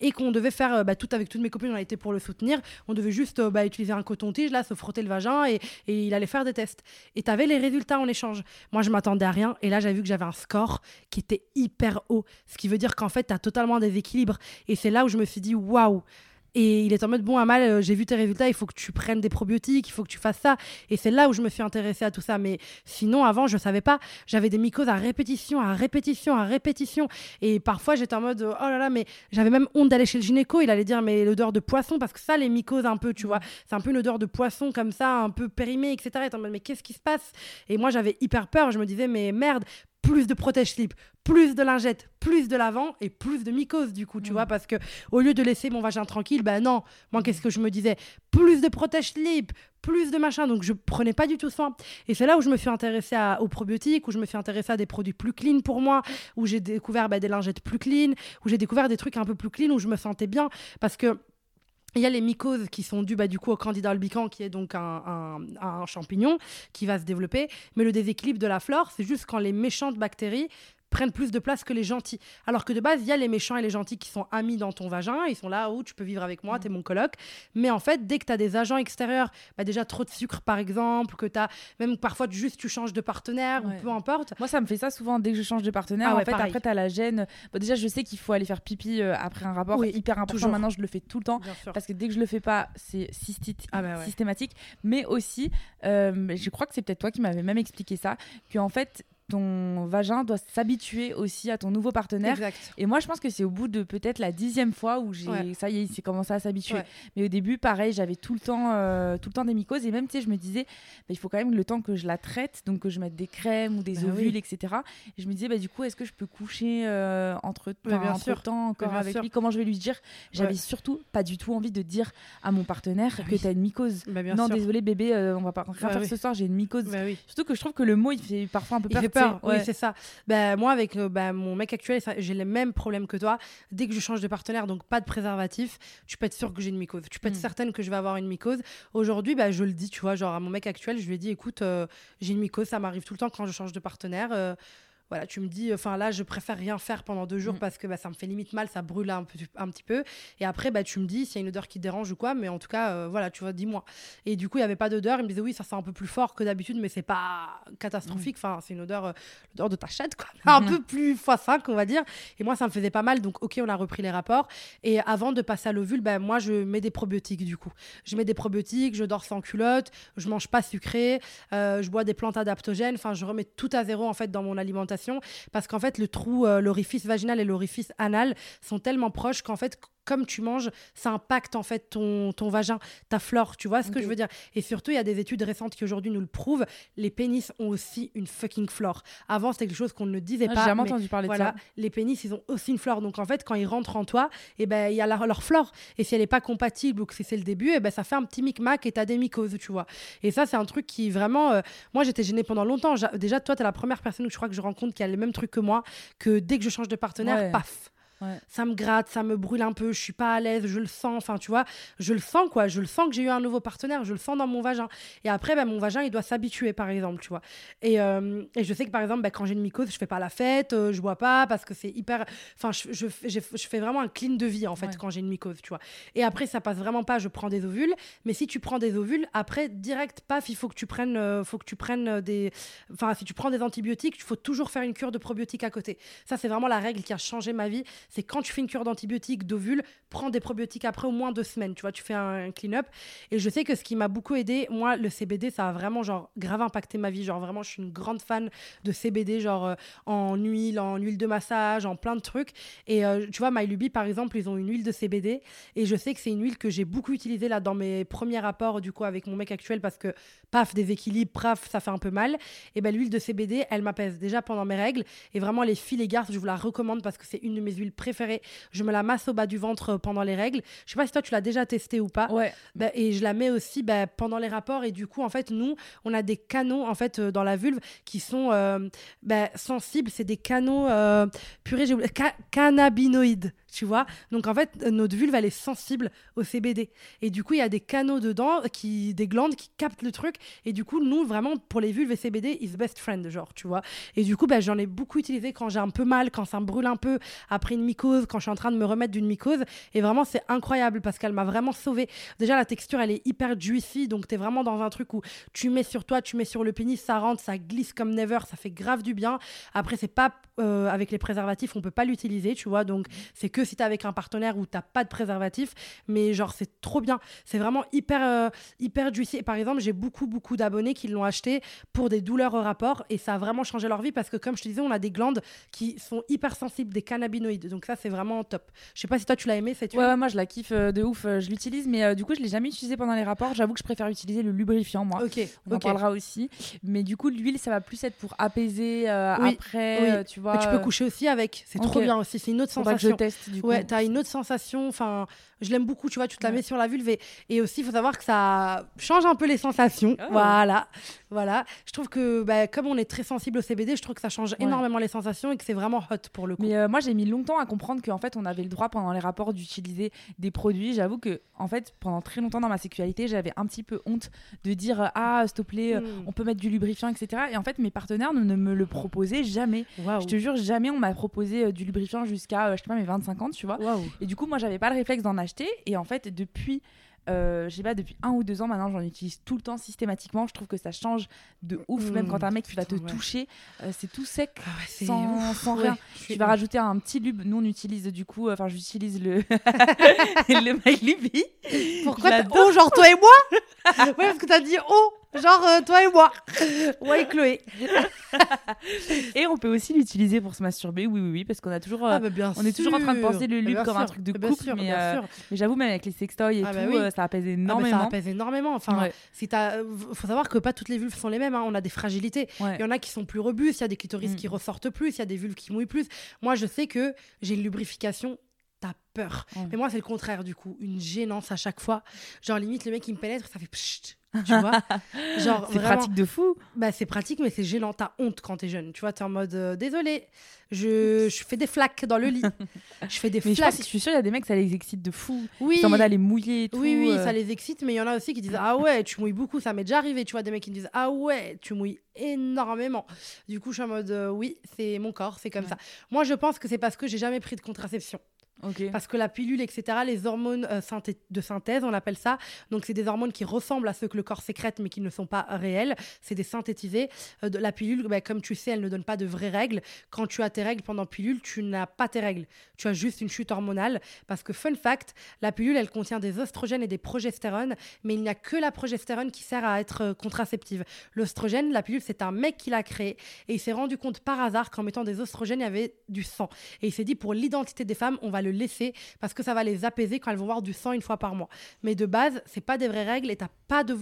et qu'on devait faire euh, bah, tout avec toutes mes copines, on a été pour le soutenir. On devait juste euh, bah, utiliser un coton-tige là, se frotter le vagin et et il allait faire des tests. Et tu avais les résultats en échange. Moi, je m'attendais à rien. Et là, j'ai vu que j'avais un score qui était hyper haut. Ce qui veut dire qu'en fait, tu as totalement des équilibres. Et c'est là où je me suis dit, waouh, et il est en mode, bon, Amal, euh, j'ai vu tes résultats, il faut que tu prennes des probiotiques, il faut que tu fasses ça. Et c'est là où je me suis intéressée à tout ça. Mais sinon, avant, je savais pas. J'avais des mycoses à répétition, à répétition, à répétition. Et parfois, j'étais en mode, oh là là, mais j'avais même honte d'aller chez le gynéco. Il allait dire, mais l'odeur de poisson, parce que ça, les mycoses, un peu, tu vois, c'est un peu une odeur de poisson comme ça, un peu périmée, etc. Et en mode, mais qu'est-ce qui se passe? Et moi, j'avais hyper peur. Je me disais, mais merde, plus de protège-slip, plus de lingettes, plus de lavant et plus de mycose du coup, tu mm. vois, parce que au lieu de laisser mon vagin tranquille, ben non, moi qu'est-ce que je me disais? Plus de protège-slip, plus de machin, donc je prenais pas du tout soin. Et c'est là où je me suis intéressée aux probiotiques, où je me suis intéressée à des produits plus clean pour moi, où j'ai découvert ben, des lingettes plus clean, où j'ai découvert des trucs un peu plus clean, où je me sentais bien, parce que il y a les mycoses qui sont dues bah, du coup au Candida albicans, qui est donc un, un, champignon qui va se développer. Mais le déséquilibre de la flore, c'est juste quand les méchantes bactéries prennent plus de place que les gentils. Alors que de base, il y a les méchants et les gentils qui sont amis dans ton vagin, ils sont là où tu peux vivre avec moi, tu es mon coloc. Mais en fait, dès que tu as des agents extérieurs, bah déjà trop de sucre par exemple, que tu as même parfois juste tu changes de partenaire ou peu importe. Moi, ça me fait ça souvent dès que je change de partenaire. Ah en fait, après, tu as la gêne. déjà, je sais qu'il faut aller faire pipi euh, après un rapport. Oui, hyper important. Maintenant, je le fais tout le temps. Parce que dès que je le fais pas, c'est ah bah systématique. Mais aussi, euh, je crois que c'est peut-être toi qui m'avais même expliqué ça, qu'en fait, ton vagin doit s'habituer aussi à ton nouveau partenaire. Et moi, je pense que c'est au bout de peut-être la dixième fois où j'ai ça y est, il s'est commencé à s'habituer. Mais au début, pareil, j'avais tout le temps, euh, tout le temps des mycoses et même tu sais, je me disais, bah, il faut quand même le temps que je la traite, donc que je mette des crèmes ou des bah ovules, etc. Et je me disais, bah du coup, est-ce que je peux coucher euh, entre, temps encore avec lui? Comment je vais lui dire? J'avais surtout pas du tout envie de dire à mon partenaire que tu as une mycose. non, désolé bébé, euh, on va pas faire ce soir, j'ai une mycose. Surtout que je trouve que le mot, il fait parfois un peu peur. Oui, c'est ça. Ben, moi, avec euh, ben, mon mec actuel, j'ai les mêmes problèmes que toi. Dès que je change de partenaire, donc pas de préservatif, tu peux être sûr que j'ai une mycose. Tu peux être hmm. certaine que je vais avoir une mycose. Aujourd'hui, ben, je le dis, tu vois, genre à mon mec actuel, je lui ai dit, écoute, euh, j'ai une mycose, ça m'arrive tout le temps quand je change de partenaire. Euh, voilà, tu me dis, enfin là, je préfère rien faire pendant deux jours mm. parce que bah, ça me fait limite mal, ça brûle un, peu, un petit peu. Et après, bah, tu me dis s'il y a une odeur qui dérange ou quoi, mais en tout cas, euh, voilà, tu vois, dis-moi. Et du coup, il n'y avait pas d'odeur. Il me disait, oui, ça sent un peu plus fort que d'habitude, mais c'est pas catastrophique. Mm. Enfin, c'est une odeur, euh, l'odeur de ta chatte, quoi. [LAUGHS] un peu plus x5, on va dire. Et moi, ça me faisait pas mal. Donc, ok, on a repris les rapports. Et avant de passer à l'ovule, bah, moi, je mets des probiotiques, du coup. Je mets des probiotiques, je dors sans culotte, je mange pas sucré, euh, je bois des plantes adaptogènes. Enfin, je remets tout à zéro, en fait, dans mon alimentation parce qu'en en fait, le trou, euh, l'orifice vaginal et l'orifice anal sont tellement proches qu'en fait, comme tu manges, ça impacte en fait ton, ton vagin, ta flore, tu vois ce que je veux dire Et surtout, il y a des études récentes qui aujourd'hui nous le prouvent, les pénis ont aussi une fucking flore. Avant, c'était quelque chose qu'on ne disait ah, pas. J'ai jamais entendu parler de ça. Les pénis, ils ont aussi une flore. Donc en fait, quand ils rentrent en toi, et eh ben il y a leur flore. Et si elle n'est pas compatible ou que c'est le début, et eh ben ça fait un petit micmac et t'as des mycoses, tu vois. Et ça, c'est un truc qui vraiment. Euh, moi, j'étais gênée pendant longtemps. Déjà, toi, tu es la première personne que je crois que je rencontre qui a le même truc que moi, que dès que je change de partenaire, paf Ça me gratte, ça me brûle un peu, je suis pas à l'aise, je le sens, enfin, tu vois, je le sens, quoi. Je le sens que j'ai eu un nouveau partenaire, je le sens dans mon vagin. Et après, bah, mon vagin, il doit s'habituer, par exemple, tu vois. Et, euh, et, je sais que, par exemple, bah, quand j'ai une mycose, je fais pas la fête, euh, je bois pas parce que c'est hyper. Enfin, je, je, je, fais vraiment un clean de vie, en fait, quand j'ai une mycose, tu vois. Et après, ça passe vraiment pas, je prends des ovules. Mais si tu prends des ovules, après, direct, paf, il faut que tu prennes, euh, faut que tu prennes des. Enfin, si tu prends des antibiotiques, il faut toujours faire une cure de probiotiques à côté. Ça, c'est vraiment la règle qui a changé ma vie. C'est quand tu fais une cure d'antibiotiques, d'ovules, prends des probiotiques après au moins deux semaines. Tu vois, tu fais un, clean-up. Et je sais que ce qui m'a beaucoup aidé, moi, le CBD, ça a vraiment, genre, grave impacté ma vie. Genre, vraiment, je suis une grande fan de CBD, genre, euh, en huile, en huile de massage, en plein de trucs. Et euh, tu vois, MyLuby, par exemple, ils ont une huile de CBD. Et je sais que c'est une huile que j'ai beaucoup utilisée là dans mes premiers rapports, du coup, avec mon mec actuel, parce que, paf, déséquilibre, paf, ça fait un peu mal. Et ben l'huile de CBD, elle m'apaise déjà pendant mes règles. Et vraiment, les filles, les garces, je vous la recommande parce que c'est une de mes huiles préférées. Je me la masse au bas du ventre euh, pendant les règles. Je sais pas si toi, tu l'as déjà testé ou pas. Ouais. Bah, et je la mets aussi bah, pendant les rapports. Et du coup, en fait, nous, on a des canaux en fait euh, dans la vulve qui sont euh, bah, sensibles. C'est des canaux purée, j'ai cannabinoïdes tu vois. Donc en fait, notre vulve, elle est sensible au CBD. Et du coup, il y a des canaux dedans, qui, des glandes qui captent le truc. Et du coup, nous, vraiment, pour les vulves et CBD, is best friend, genre, tu vois. Et du coup, bah, j'en ai beaucoup utilisé quand j'ai un peu mal, quand ça me brûle un peu, après une mycose, quand je suis en train de me remettre d'une mycose. Et vraiment, c'est incroyable parce qu'elle m'a vraiment sauvée. Déjà, la texture, elle est hyper juicy. Donc, tu es vraiment dans un truc où tu mets sur toi, tu mets sur le pénis, ça rentre, ça glisse comme never, ça fait grave du bien. Après, c'est pas euh, avec les préservatifs, on peut pas l'utiliser, tu vois. Donc, c'est que si tu avec un partenaire où t'as pas de préservatif, mais genre c'est trop bien. C'est vraiment hyper euh, hyper juicy. par exemple, j'ai beaucoup beaucoup d'abonnés qui l'ont acheté pour des douleurs au rapport et ça a vraiment changé leur vie parce que comme je te disais, on a des glandes qui sont hyper sensibles, des cannabinoïdes. Donc ça c'est vraiment top. Je sais pas si toi tu l'as aimé cette ouais, moi je la kiffe euh, de ouf. Euh, je l'utilise, mais du coup je l'ai jamais utilisé pendant les rapports. J'avoue que je préfère utiliser le lubrifiant moi. Ok. On en parlera aussi. Mais du coup l'huile ça va plus être pour apaiser après, tu vois. Mais tu peux coucher aussi avec. C'est trop bien aussi. C'est une autre sensation. Que je teste du coup. Ouais, t'as une autre sensation. Enfin, je l'aime beaucoup, tu vois, tu te la mets sur la vulve. Et, aussi, il faut savoir que ça change un peu les sensations. Oh. Voilà. Voilà. Je trouve que, bah, comme on est très sensible au CBD, je trouve que ça change énormément les sensations et que c'est vraiment hot pour le coup. Mais euh, moi, j'ai mis longtemps à comprendre qu'en fait, on avait le droit pendant les rapports d'utiliser des produits. J'avoue que, en fait, pendant très longtemps dans ma sexualité, j'avais un petit peu honte de dire euh, Ah, s'il te plaît, euh, hmm. on peut mettre du lubrifiant, etc. Et en fait, mes partenaires ne, me le proposaient jamais. Je te jure, jamais on m'a proposé du lubrifiant jusqu'à, je sais pas, mes 25 ans, tu vois. Et du coup, moi, j'avais pas le réflexe d'en acheter. Et en fait, depuis euh, je sais pas, depuis un ou deux ans maintenant, j'en utilise tout le temps systématiquement. Je trouve que ça change de ouf, même quand un mec va te toucher, euh, c'est tout sec, ah sans, sans rien. tu vas rajouter un petit lube. Nous, on utilise du coup, euh, enfin, j'utilise le, [LAUGHS] le My Pourquoi Oh, genre toi et moi? [LAUGHS] Ouais, parce que t'as dit oh Genre euh, toi et moi. [LAUGHS] Ouais, Chloé. [LAUGHS] et on peut aussi l'utiliser pour se masturber, oui, oui, oui, parce qu'on a toujours, euh, ah, bah, bien on est toujours en train de penser le lube comme un truc de couple, mais, euh, mais j'avoue même avec les sextoys et ah, bah tout, ça apaise ah, bah, énormément. ça apaise énormément. Enfin, si faut savoir que pas toutes les vulves sont les mêmes. Hein. On a des fragilités. Il y en a qui sont plus robustes, il y a des clitoris mm. qui ressortent plus, il y a des vulves qui mouillent plus. Moi, je sais que j'ai une lubrification t'as peur. Mais moi, c'est le contraire, du coup. Une gênance à chaque fois. Genre, limite, le mec, il me pénètre, ça fait tu vois. [LAUGHS] Genre c'est pratique de fou. bah c'est pratique mais c'est gênant. T'as honte quand t'es jeune. Tu vois t'es en mode euh, désolé je, je, fais des flaques dans le lit. [LAUGHS] Je fais des mais flaques. je, suis sûre il y a des mecs ça les excite de fou. Oui. En mode aller mouiller et tout oui oui euh. ça les excite mais il y en a aussi qui disent ah ouais tu mouilles beaucoup ça m'est déjà arrivé. Tu vois des mecs qui me disent ah ouais tu mouilles énormément. Du coup je suis en mode euh, oui c'est mon corps c'est comme ça. Moi je pense que c'est parce que j'ai jamais pris de contraception parce que la pilule, etc., les hormones euh, de synthèse, on appelle ça. Donc, c'est des hormones qui ressemblent à ceux que le corps sécrète, mais qui ne sont pas réels. C'est des synthétisés. Euh, la pilule, bah, comme tu sais, elle ne donne pas de vraies règles. Quand tu as tes règles pendant pilule, tu n'as pas tes règles. Tu as juste une chute hormonale. Parce que, fun fact, la pilule, elle contient des oestrogènes et des progestérones, mais il n'y a que la progestérone qui sert à être euh, contraceptive. L'oestrogène, la pilule, c'est un mec qui l'a créé. Et il s'est rendu compte par hasard qu'en mettant des oestrogènes, il y avait du sang. Et il s'est dit, pour l'identité des femmes, on va le laisser parce que ça va les apaiser quand elles vont voir du sang une fois par mois. Mais de base, c'est pas des vraies règles et t'as pas de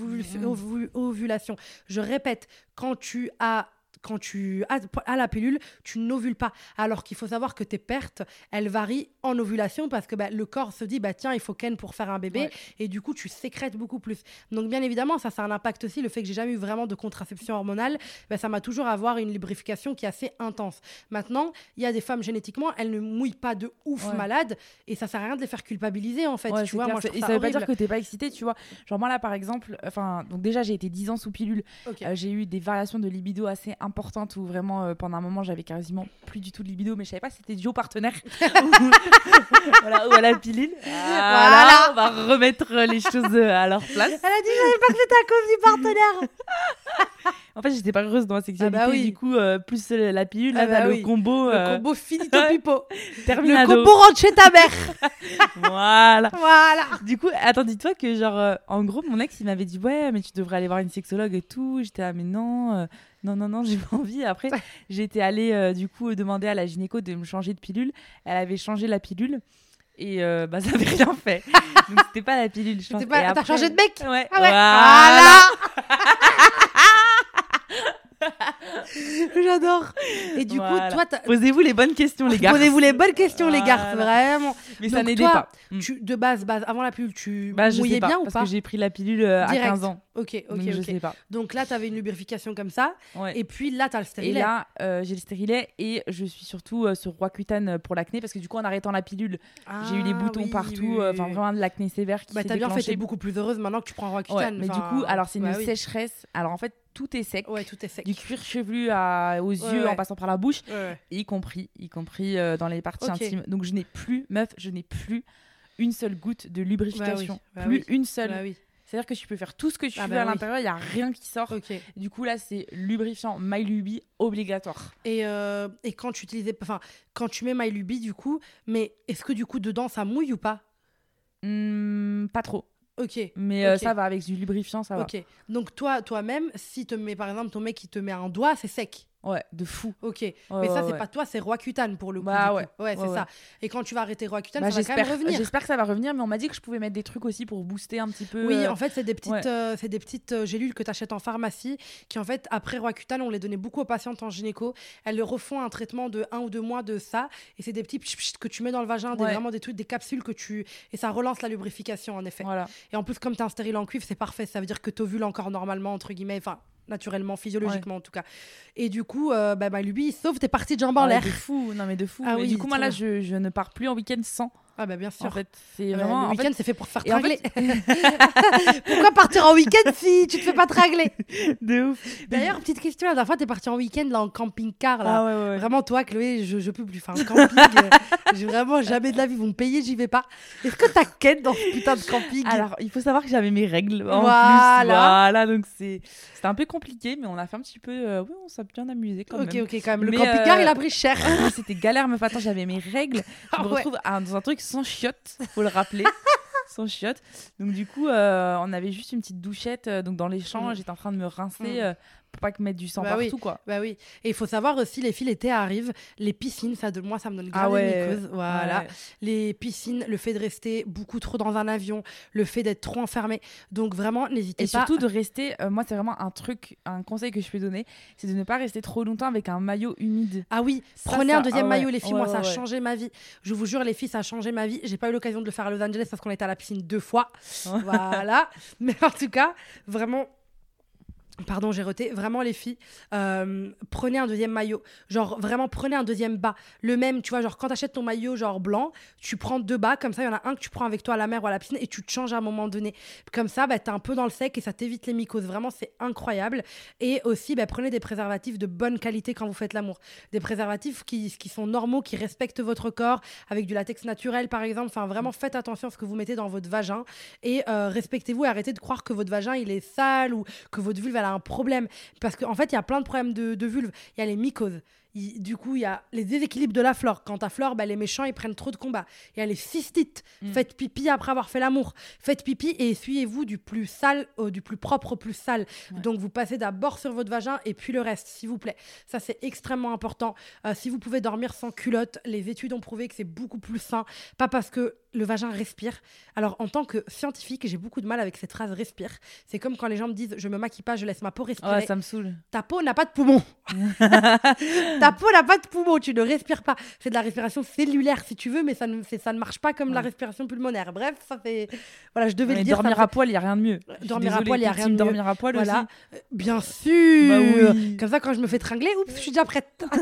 ovulation. Je répète, quand tu as quand tu as, la pilule, tu n'ovules pas. Alors qu'il faut savoir que tes pertes, elles varient en ovulation parce que bah, le corps se dit, bah, tiens, il faut ken pour faire un bébé. Et du coup, tu sécrètes beaucoup plus. Donc, bien évidemment, ça, ça a un impact aussi. Le fait que j'ai jamais eu vraiment de contraception hormonale, bah, ça m'a toujours à avoir une lubrification qui est assez intense. Maintenant, il y a des femmes génétiquement, elles ne mouillent pas de ouf malade et ça sert à rien de les faire culpabiliser en fait. tu vois, moi, et ça, veut pas dire que t'es pas excitée, tu vois. Genre, moi là, par exemple, enfin, donc déjà, j'ai été 10 ans sous pilule. Euh, j'ai eu des variations de libido assez importantes où vraiment, euh, pendant un moment, j'avais quasiment plus du tout de libido, mais je savais pas si c'était duo partenaire [LAUGHS] [LAUGHS] voilà, ou à la pilule. Voilà, on va remettre les choses à leur place. Elle a dit, je savais pas que c'était à cause du partenaire. [LAUGHS] en fait, j'étais pas heureuse dans la sexualité. Ah bah oui. Du coup, euh, plus la pilule, ah bah le combo. Le combo finito [LAUGHS] pipo. Terminado. Le combo rentre chez ta mère. [LAUGHS] voilà. Voilà. Du coup, attends, dis-toi que, genre, en gros, mon ex, il m'avait dit, ouais, mais tu devrais aller voir une sexologue et tout. J'étais là, mais non non, non, non, [LAUGHS] j'ai pas envie. Après, j'étais allée euh, du coup demander à la gynéco de me changer de pilule. Elle avait changé la pilule et euh, bah, ça avait rien fait. Donc c'était pas la pilule. Je pense. Pas... T'as changé de mec Ouais. Ah ouais. Voilà. [LAUGHS] J'adore. Et du coup, toi, posez-vous les bonnes questions, les gars. Posez-vous les bonnes questions, les gars, vraiment. Mais ça n'aidait pas. Mm. Tu, de base, base, avant la pilule, tu bah, mouillais bien ou pas Parce que j'ai pris la pilule euh, à 15 ans. Ok, ok, Donc, ok. Je sais pas. Donc là, tu avais une lubrification comme ça. Et puis là, tu as le stérilet. Et là, euh, j'ai le stérilet et je suis surtout euh, sur Roaccutane pour l'acné parce que du coup, en arrêtant la pilule, j'ai eu les ah boutons partout. Enfin, vraiment de l'acné sévère qui bah, s'est bien fait, t'es beaucoup plus heureuse maintenant que tu prends Roaccutane. mais du coup, alors c'est une bah sécheresse. Alors en fait, tout est sec. Ouais, tout est sec. Du cuir chevelu à, aux yeux en passant par la bouche, y compris, y compris dans les parties intimes. Donc je n'ai plus, meuf, je n'ai plus une seule goutte de lubrification. Bah plus une seule. Bah C'est-à-dire que tu peux faire tout ce que tu ah veux à l'intérieur, il n'y a rien qui sort. Du coup, là, c'est lubrifiant MyLuby obligatoire. Et, euh, et quand tu utilisais, enfin, quand tu mets MyLuby, du coup, mais est-ce que du coup, dedans, ça mouille ou pas? Mmh, Pas trop. Ok. Mais euh, ça va avec du lubrifiant, ça va. Ok. Donc toi, toi-même, si te met par exemple ton mec qui te met un doigt, c'est sec. Ouais, de fou. Ok. mais ça, c'est pas toi, c'est Roaccutane pour le coup. Bah ouais. Ouais, c'est ça. Et quand tu vas arrêter Roaccutane, bah, ça va quand même revenir. J'espère que ça va revenir, mais on m'a dit que je pouvais mettre des trucs aussi pour booster un petit peu. Oui, euh, en fait, c'est des petites, euh, c'est des petites euh, gélules que tu achètes en pharmacie qui, en fait, après Roaccutane, on les donnait beaucoup aux patientes en gynéco. Elles le refont un traitement de un ou deux mois de ça. Et c'est des petits que tu mets dans le vagin, des, vraiment des trucs, des capsules que tu. Et ça relance la lubrification, en effet. Voilà. Et en plus, comme tu as un stérile en cuivre, c'est parfait. Ça veut dire que tu ovules encore normalement, entre guillemets. Enfin, naturellement, physiologiquement en tout cas. Et du coup, euh, bah, bah, lui, sauf tes parties de jambes en l'air. De fou, non mais de fou. Ah, oui, du coup, moi là, je, je, ne pars plus en week-end sans. Ah bah bien sûr. En fait, c'est vraiment. Le week-end, c'est fait pour faire tringler. [LAUGHS] [LAUGHS] Pourquoi partir en week-end si tu te fais pas tragler? De ouf. D'ailleurs, petite question, la dernière fois, t'es parti en week-end là en camping-car là. Ah ouais, ouais, Vraiment, toi, Chloé, je, je peux plus. Enfin, camping, euh, [LAUGHS] j'ai vraiment jamais de la vie. Ils vont me payer, j'y vais pas. Est-ce que t'as ken dans ce putain de camping? Alors, il faut savoir que j'avais mes règles en voilà. plus. Voilà, donc c'est c'était un peu compliqué, mais on a fait un petit peu. Euh, oui, on s'est bien amusé quand même. Ok, ok, quand même. Le camping-car, il a pris cher. C'était galère, mais attends, j'avais mes règles. Je me retrouve dans un truc sans chiottes, faut le rappeler. [LAUGHS] sans chiottes. Donc du coup, euh, on avait juste une petite douchette euh, donc dans les champs. Mm. J'étais en train de me rincer. Mm pour pas que mettre du sang bah partout quoi. Bah oui. Et il faut savoir aussi les filles l'été arrive, les piscines ça de moi ça me donne grave ah ouais. voilà. Les piscines, le fait de rester beaucoup trop dans un avion, le fait d'être trop enfermé. Donc vraiment n'hésitez pas. Et surtout de rester euh, moi c'est vraiment un truc un conseil que je peux donner, c'est de ne pas rester trop longtemps avec un maillot humide. Ah oui, prenez un deuxième ah maillot les filles, moi ça a changé ma vie. Je vous jure les filles ça a changé ma vie. J'ai pas eu l'occasion de le faire à Los Angeles parce qu'on était à la piscine deux fois. voilà. [LAUGHS] Mais en tout cas, vraiment Pardon, j'ai roté. Vraiment, les filles, euh, prenez un deuxième maillot. Genre, vraiment, prenez un deuxième bas. Le même, tu vois, genre, quand t'achètes ton maillot, genre blanc, tu prends deux bas. Comme ça, il y en a un que tu prends avec toi à la mer ou à la piscine et tu te changes à un moment donné. Comme ça, bah, t'es un peu dans le sec et ça t'évite les mycoses. Vraiment, c'est incroyable. Et aussi, bah, prenez des préservatifs de bonne qualité quand vous faites l'amour. Des préservatifs qui, sont normaux, qui respectent votre corps, avec du latex naturel, par exemple. Enfin, vraiment, faites attention à ce que vous mettez dans votre vagin et euh, respectez-vous et arrêtez de croire que votre vagin, il est sale ou que votre vulve, elle un problème. Parce qu'en en fait, il y a plein de problèmes de, vulve. Il y a les mycoses, du coup, il y a les déséquilibres de la flore. Quand ta flore, bah, les méchants, ils prennent trop de combats. Il y a les cystites. Mm. Faites pipi après avoir fait l'amour. Faites pipi et essuyez-vous du plus sale, au du plus propre au plus sale. Donc, vous passez d'abord sur votre vagin et puis le reste, s'il vous plaît. Ça, c'est extrêmement important. Euh, si vous pouvez dormir sans culotte, les études ont prouvé que c'est beaucoup plus sain. Pas parce que le vagin respire. Alors, en tant que scientifique, j'ai beaucoup de mal avec cette phrase respire. C'est comme quand les gens me disent je me maquille pas, je laisse ma peau respirer. ça me saoule. Ta peau n'a pas de poumon. [LAUGHS] [LAUGHS] Ta peau n'a pas de poumon, tu ne respires pas. C'est de la respiration cellulaire si tu veux, mais ça ne, ça ne marche pas comme la respiration pulmonaire. Bref, ça fait. Voilà, je devais le dire. Dormir à poil, il n'y a rien de mieux. Dormir à poil, il n'y a rien de mieux. Dormir à poil voilà. aussi. Bien sûr. Bah comme ça, quand je me fais tringler, oups, je suis déjà prête. [LAUGHS]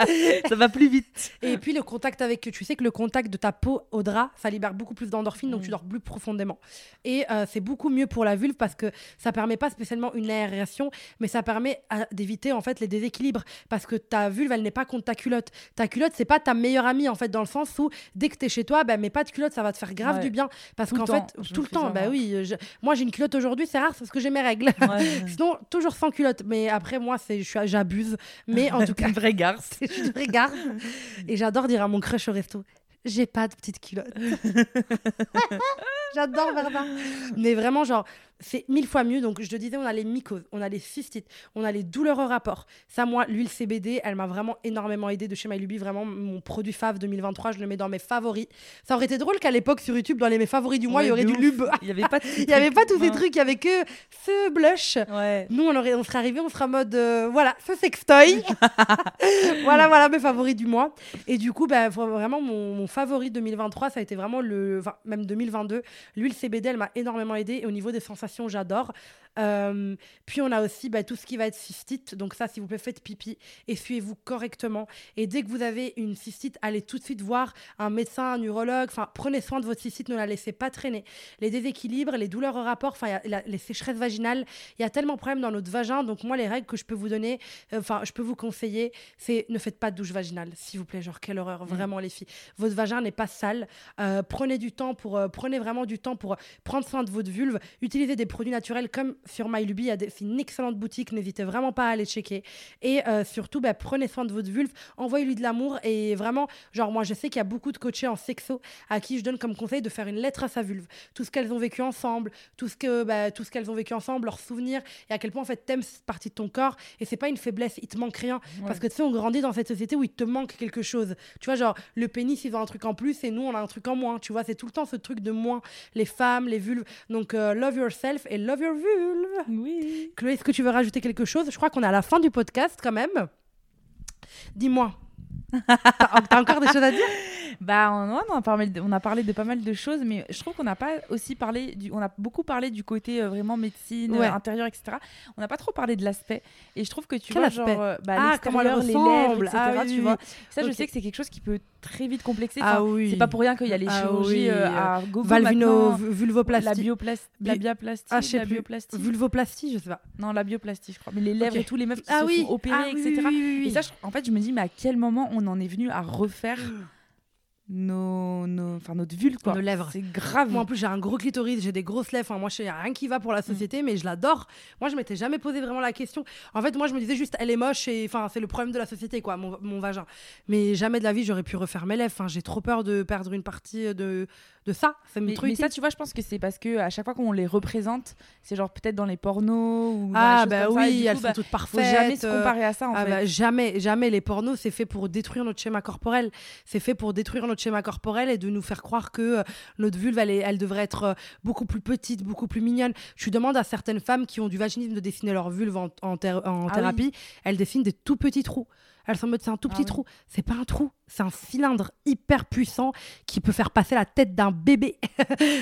[LAUGHS] ça va plus vite. Et puis, le contact avec. Tu sais que le contact de ta peau au drap, ça libère beaucoup plus d'endorphines, donc tu mm. dors plus profondément. Et euh, c'est beaucoup mieux pour la vulve parce que ça permet pas spécialement une aération, mais ça permet d'éviter en fait les déséquilibres parce que ta vulve, elle n'est pas contre ta culotte. Ta culotte, c'est pas ta meilleure amie en fait, dans le sens où dès que tu es chez toi, ben, mais pas de culotte, ça va te faire grave du bien. Parce qu'en fait, tout le temps, bah oui, moi j'ai une culotte aujourd'hui, c'est rare parce que j'ai mes règles. [LAUGHS] Sinon, toujours sans culotte. Mais après, moi, j'abuse. Mais en tout [LAUGHS] cas. une vraie garce. [LAUGHS] je suis une vraie garce. Et j'adore dire à mon crush au resto j'ai pas de petite culotte. J'adore Verdun. Mais vraiment, genre, c'est mille fois mieux. Donc, je te disais, on a les mycoses, on a les cystites, on a les douleurs au rapport. Ça, moi, l'huile CBD, elle m'a vraiment énormément aidé de chez MyLuby. Vraiment, mon produit Fav 2023, je le mets dans mes favoris. Ça aurait été drôle qu'à l'époque, sur YouTube, dans les mes favoris du mois, il y aurait du lube. Il n'y avait pas, il y avait pas [LAUGHS] tous ces trucs, il y avait que ce blush. Nous, on, aurait, on serait arrivé, on serait en mode, euh, voilà, ce sextoy. [LAUGHS] voilà, voilà, mes favoris du mois. Et du coup, bah, vraiment, mon, mon favori 2023, ça a été vraiment le. Enfin, même 2022. L'huile CBD, elle m'a énormément aidé. Et au niveau des sensations, j'adore. Euh, puis on a aussi bah, tout ce qui va être cystite. Donc ça, s'il vous plaît, faites pipi, essuyez-vous correctement. Et dès que vous avez une cystite, allez tout de suite voir un médecin, un urologue. Enfin, prenez soin de votre cystite, ne la laissez pas traîner. Les déséquilibres, les douleurs au rapport, enfin, les sécheresses vaginales, il y a tellement de problèmes dans notre vagin. Donc moi, les règles que je peux vous donner, euh, enfin, je peux vous conseiller, c'est ne faites pas de douche vaginale, s'il vous plaît. Genre, quelle horreur, mm. vraiment, les filles. Votre vagin n'est pas sale. Euh, prenez du temps pour, prenez vraiment du temps pour prendre soin de votre vulve. Utilisez des produits naturels comme sur MyLuby. C'est une excellente boutique. N'hésitez vraiment pas à aller checker. Et euh, surtout, bah, prenez soin de votre vulve. Envoyez-lui de l'amour. Et vraiment, genre, moi, je sais qu'il y a beaucoup de coachés en sexo à qui je donne comme conseil de faire une lettre à sa vulve. Tout ce qu'elles ont vécu ensemble, tout ce que, bah, tout ce qu'elles ont vécu ensemble, leurs souvenirs, et à quel point, en fait, t'aimes cette partie de ton corps. Et c'est pas une faiblesse. Il te manque rien. Parce que tu sais, on grandit dans cette société où il te manque quelque chose. Tu vois, genre, le pénis, ils ont un truc en plus et nous, on a un truc en moins. Tu vois, c'est tout le temps ce truc de moins. Les femmes, les vulves. Donc, euh, love yourself et love your vulve. Oui. Chloé, est-ce que tu veux rajouter quelque chose? Je crois qu'on est à la fin du podcast quand même. Dis-moi. [LAUGHS] T'as encore des choses à dire? Bah, on, on, a parlé de, on a parlé de pas mal de choses, mais je trouve qu'on n'a pas aussi parlé, du, on a beaucoup parlé du côté euh, vraiment médecine, euh, intérieur, etc. On n'a pas trop parlé de l'aspect. Et je trouve que tu vois, genre, euh, bah, ah, comment les lèvres, etc. Ah tu vois. Ça, je sais que c'est quelque chose qui peut très vite complexer. Ah, oui. C'est pas pour rien qu'il y a les ah chirurgies à gogo Valvino, vulvoplastie. La bioplastie. La bioplastie. Ah, je la bioplastie. Vulvoplastie, je sais pas. Non, la bioplastie, je crois. Mais les lèvres et tous les meufs qui se font opérer, etc. Et ça, en fait, je me dis, mais à quel moment on en est venu à refaire [GASPS] nos, nos, enfin notre vulve quoi. Nos lèvres. C'est grave. Moi en plus j'ai un gros clitoris, j'ai des grosses lèvres. Enfin, moi je sais rien qui va pour la mm. société, mais je l'adore. Moi je m'étais jamais posé vraiment la question. En fait moi je me disais juste elle est moche et enfin c'est le problème de la société quoi, mon, mon vagin. Mais jamais de la vie j'aurais pu refaire mes lèvres. Enfin, j'ai trop peur de perdre une partie de de ça. ça mais, mais, ça, tu vois, je pense que c'est parce que à chaque fois qu'on les représente, c'est genre peut-être dans les pornos ou ah bah oui, elles sont bah, toutes parfaites. Faut jamais se comparer à ça en ah fait. Bah, jamais, jamais. Les pornos, c'est fait pour détruire notre schéma corporel. C'est fait pour détruire notre schéma corporel et de nous faire croire que euh, notre vulve, elle, elle devrait être euh, beaucoup plus petite, beaucoup plus mignonne. Je demande à certaines femmes qui ont du vaginisme de dessiner leur vulve en, en, ah thérapie, elles dessinent des tout petits trous. Elles sont en mode c'est un tout petit ah trou. C'est pas un trou, c'est un cylindre hyper puissant qui peut faire passer la tête d'un bébé. [LAUGHS]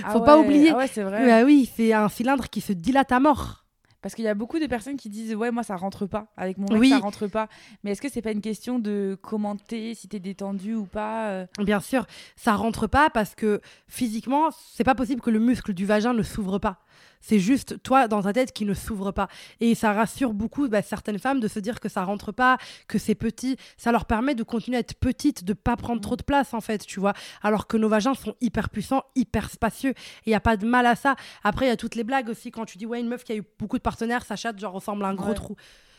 Ah Faut pas oublier. Ah c'est vrai. Bah oui, c'est un cylindre qui se dilate à mort. Parce qu'il y a beaucoup de personnes qui disent ouais moi ça rentre pas avec mon mec oui. ça rentre pas mais est-ce que c'est pas une question de commenter si t'es détendu ou pas euh? Bien sûr ça rentre pas parce que physiquement c'est pas possible que le muscle du vagin ne s'ouvre pas c'est juste toi dans ta tête qui ne s'ouvre pas. Et ça rassure beaucoup bah, certaines femmes de se dire que ça rentre pas, que c'est petit. Ça leur permet de continuer à être petites, de pas prendre trop de place en fait, tu vois. Alors que nos vagins sont hyper puissants, hyper spacieux. Et il y a pas de mal à ça. Après, il y a toutes les blagues aussi quand tu dis ouais une meuf qui a eu beaucoup de partenaires, sa chatte genre ressemble à un gros trou.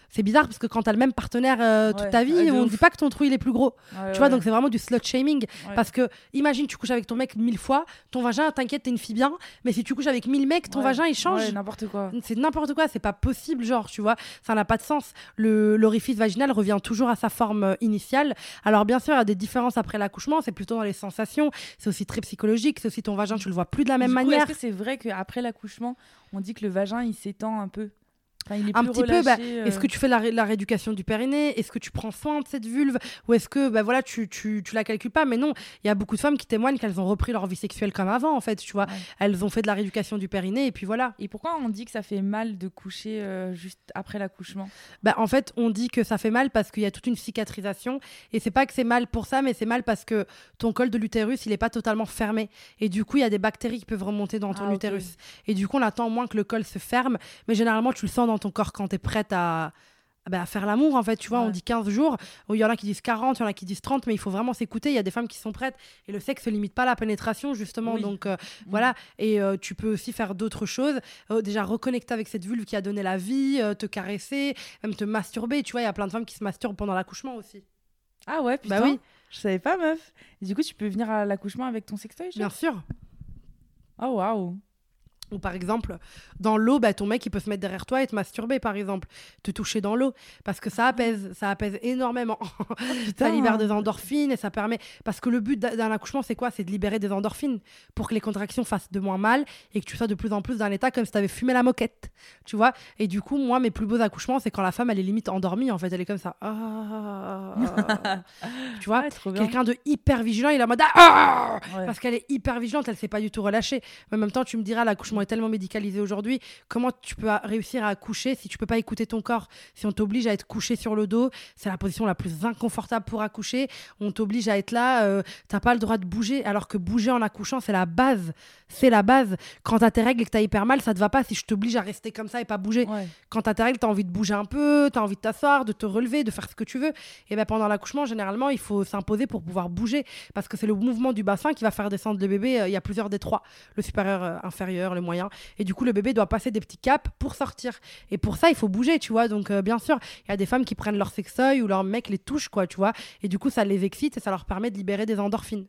C'est bizarre parce que quand t'as le même partenaire euh, toute ta vie, on ne dit pas que ton trou il est plus gros. tu vois, donc c'est vraiment du slut shaming. Parce que imagine, tu couches avec ton mec mille fois, ton vagin, t'inquiète, t'es une fille bien, mais si tu couches avec mille mecs, ton vagin il change. n'importe quoi. C'est n'importe quoi, c'est pas possible, genre, tu vois, ça n'a pas de sens. L'orifice vaginal revient toujours à sa forme euh, initiale. Alors, bien sûr, il y a des différences après l'accouchement, c'est plutôt dans les sensations, c'est aussi très psychologique, c'est aussi ton vagin, tu le vois plus de la même manière. Est-ce que c'est vrai qu'après l'accouchement, on dit que le vagin il s'étend un peu? Un petit peu, bah, est-ce euh. que tu fais la, la rééducation du périnée? Est-ce que tu prends soin de cette vulve? Ou est-ce que bah, voilà, tu, tu, tu, la calcules pas? Mais non, il y a beaucoup de femmes qui témoignent qu'elles ont repris leur vie sexuelle comme avant, en fait, tu vois. Elles ont fait de la rééducation du périnée et puis voilà. Et pourquoi on dit que ça fait mal de coucher euh, juste après l'accouchement? Bah, En fait, on dit que ça fait mal parce qu'il y a toute une cicatrisation. Et c'est pas que c'est mal pour ça, mais c'est mal parce que ton col de l'utérus, il est pas totalement fermé. Et du coup, il y a des bactéries qui peuvent remonter dans ton ah, utérus. Et du coup, on attend moins que le col se ferme. Mais généralement, tu le sens dans ton corps quand tu es prête à, bah, à faire l'amour en fait tu vois on dit 15 jours il y en a qui disent 40 il y en a qui disent 30 mais il faut vraiment s'écouter il y a des femmes qui sont prêtes et le sexe se limite pas à la pénétration justement donc euh, mm. voilà et euh, tu peux aussi faire d'autres choses euh, déjà reconnecter avec cette vulve qui a donné la vie te caresser même te masturber tu vois il y a plein de femmes qui se masturbent pendant l'accouchement aussi. Ah ouais putain. bah oui. Je savais pas meuf. Du coup tu peux venir à l'accouchement avec ton sextoy bien sûr. Oh waouh ou par exemple, dans l'eau, bah, ton mec il peut se mettre derrière toi et te masturber, par exemple, te toucher dans l'eau, parce que ça apaise, ça apaise énormément. [LAUGHS] ça libère des endorphines et ça permet. Parce que le but d'un accouchement, c'est quoi? C'est de libérer des endorphines pour que les contractions fassent de moins mal et que tu sois de plus en plus dans l'état comme si tu avais fumé la moquette, tu vois? Et du coup, moi, mes plus beaux accouchements, c'est quand la femme elle est limite endormie, en fait, elle est comme ça. Ah. [LAUGHS] tu vois? Quelqu'un de hyper vigilant, il est en mode ah! Parce qu'elle est hyper vigilante, elle s'est pas du tout relâchée. Mais en même temps, tu me diras l'accouchement est tellement médicalisé aujourd'hui. Comment tu peux réussir à accoucher si tu peux pas écouter ton corps? Si on t'oblige à être couché sur le dos, c'est la position la plus inconfortable pour accoucher. On t'oblige à être là, euh, t'as pas le droit de bouger. Alors que bouger en accouchant, c'est la base. C'est la base. Quand t'as tes règles et que t'as hyper mal, ça te va pas si je t'oblige à rester comme ça et pas bouger. Quand t'as tes règles, t'as envie de bouger un peu, t'as envie de t'asseoir, de te relever, de faire ce que tu veux. Et ben pendant l'accouchement, généralement, il faut s'imposer pour pouvoir bouger parce que c'est le mouvement du bassin qui va faire descendre le bébé. Euh, il y a plusieurs détroits, le supérieur, euh, inférieur, le Et du coup, le bébé doit passer des petits caps pour sortir. Et pour ça, il faut bouger, tu vois. Donc, euh, bien sûr, il y a des femmes qui prennent leur sextoy ou leur mec les touche, quoi, tu vois. Et du coup, ça les excite et ça leur permet de libérer des endorphines.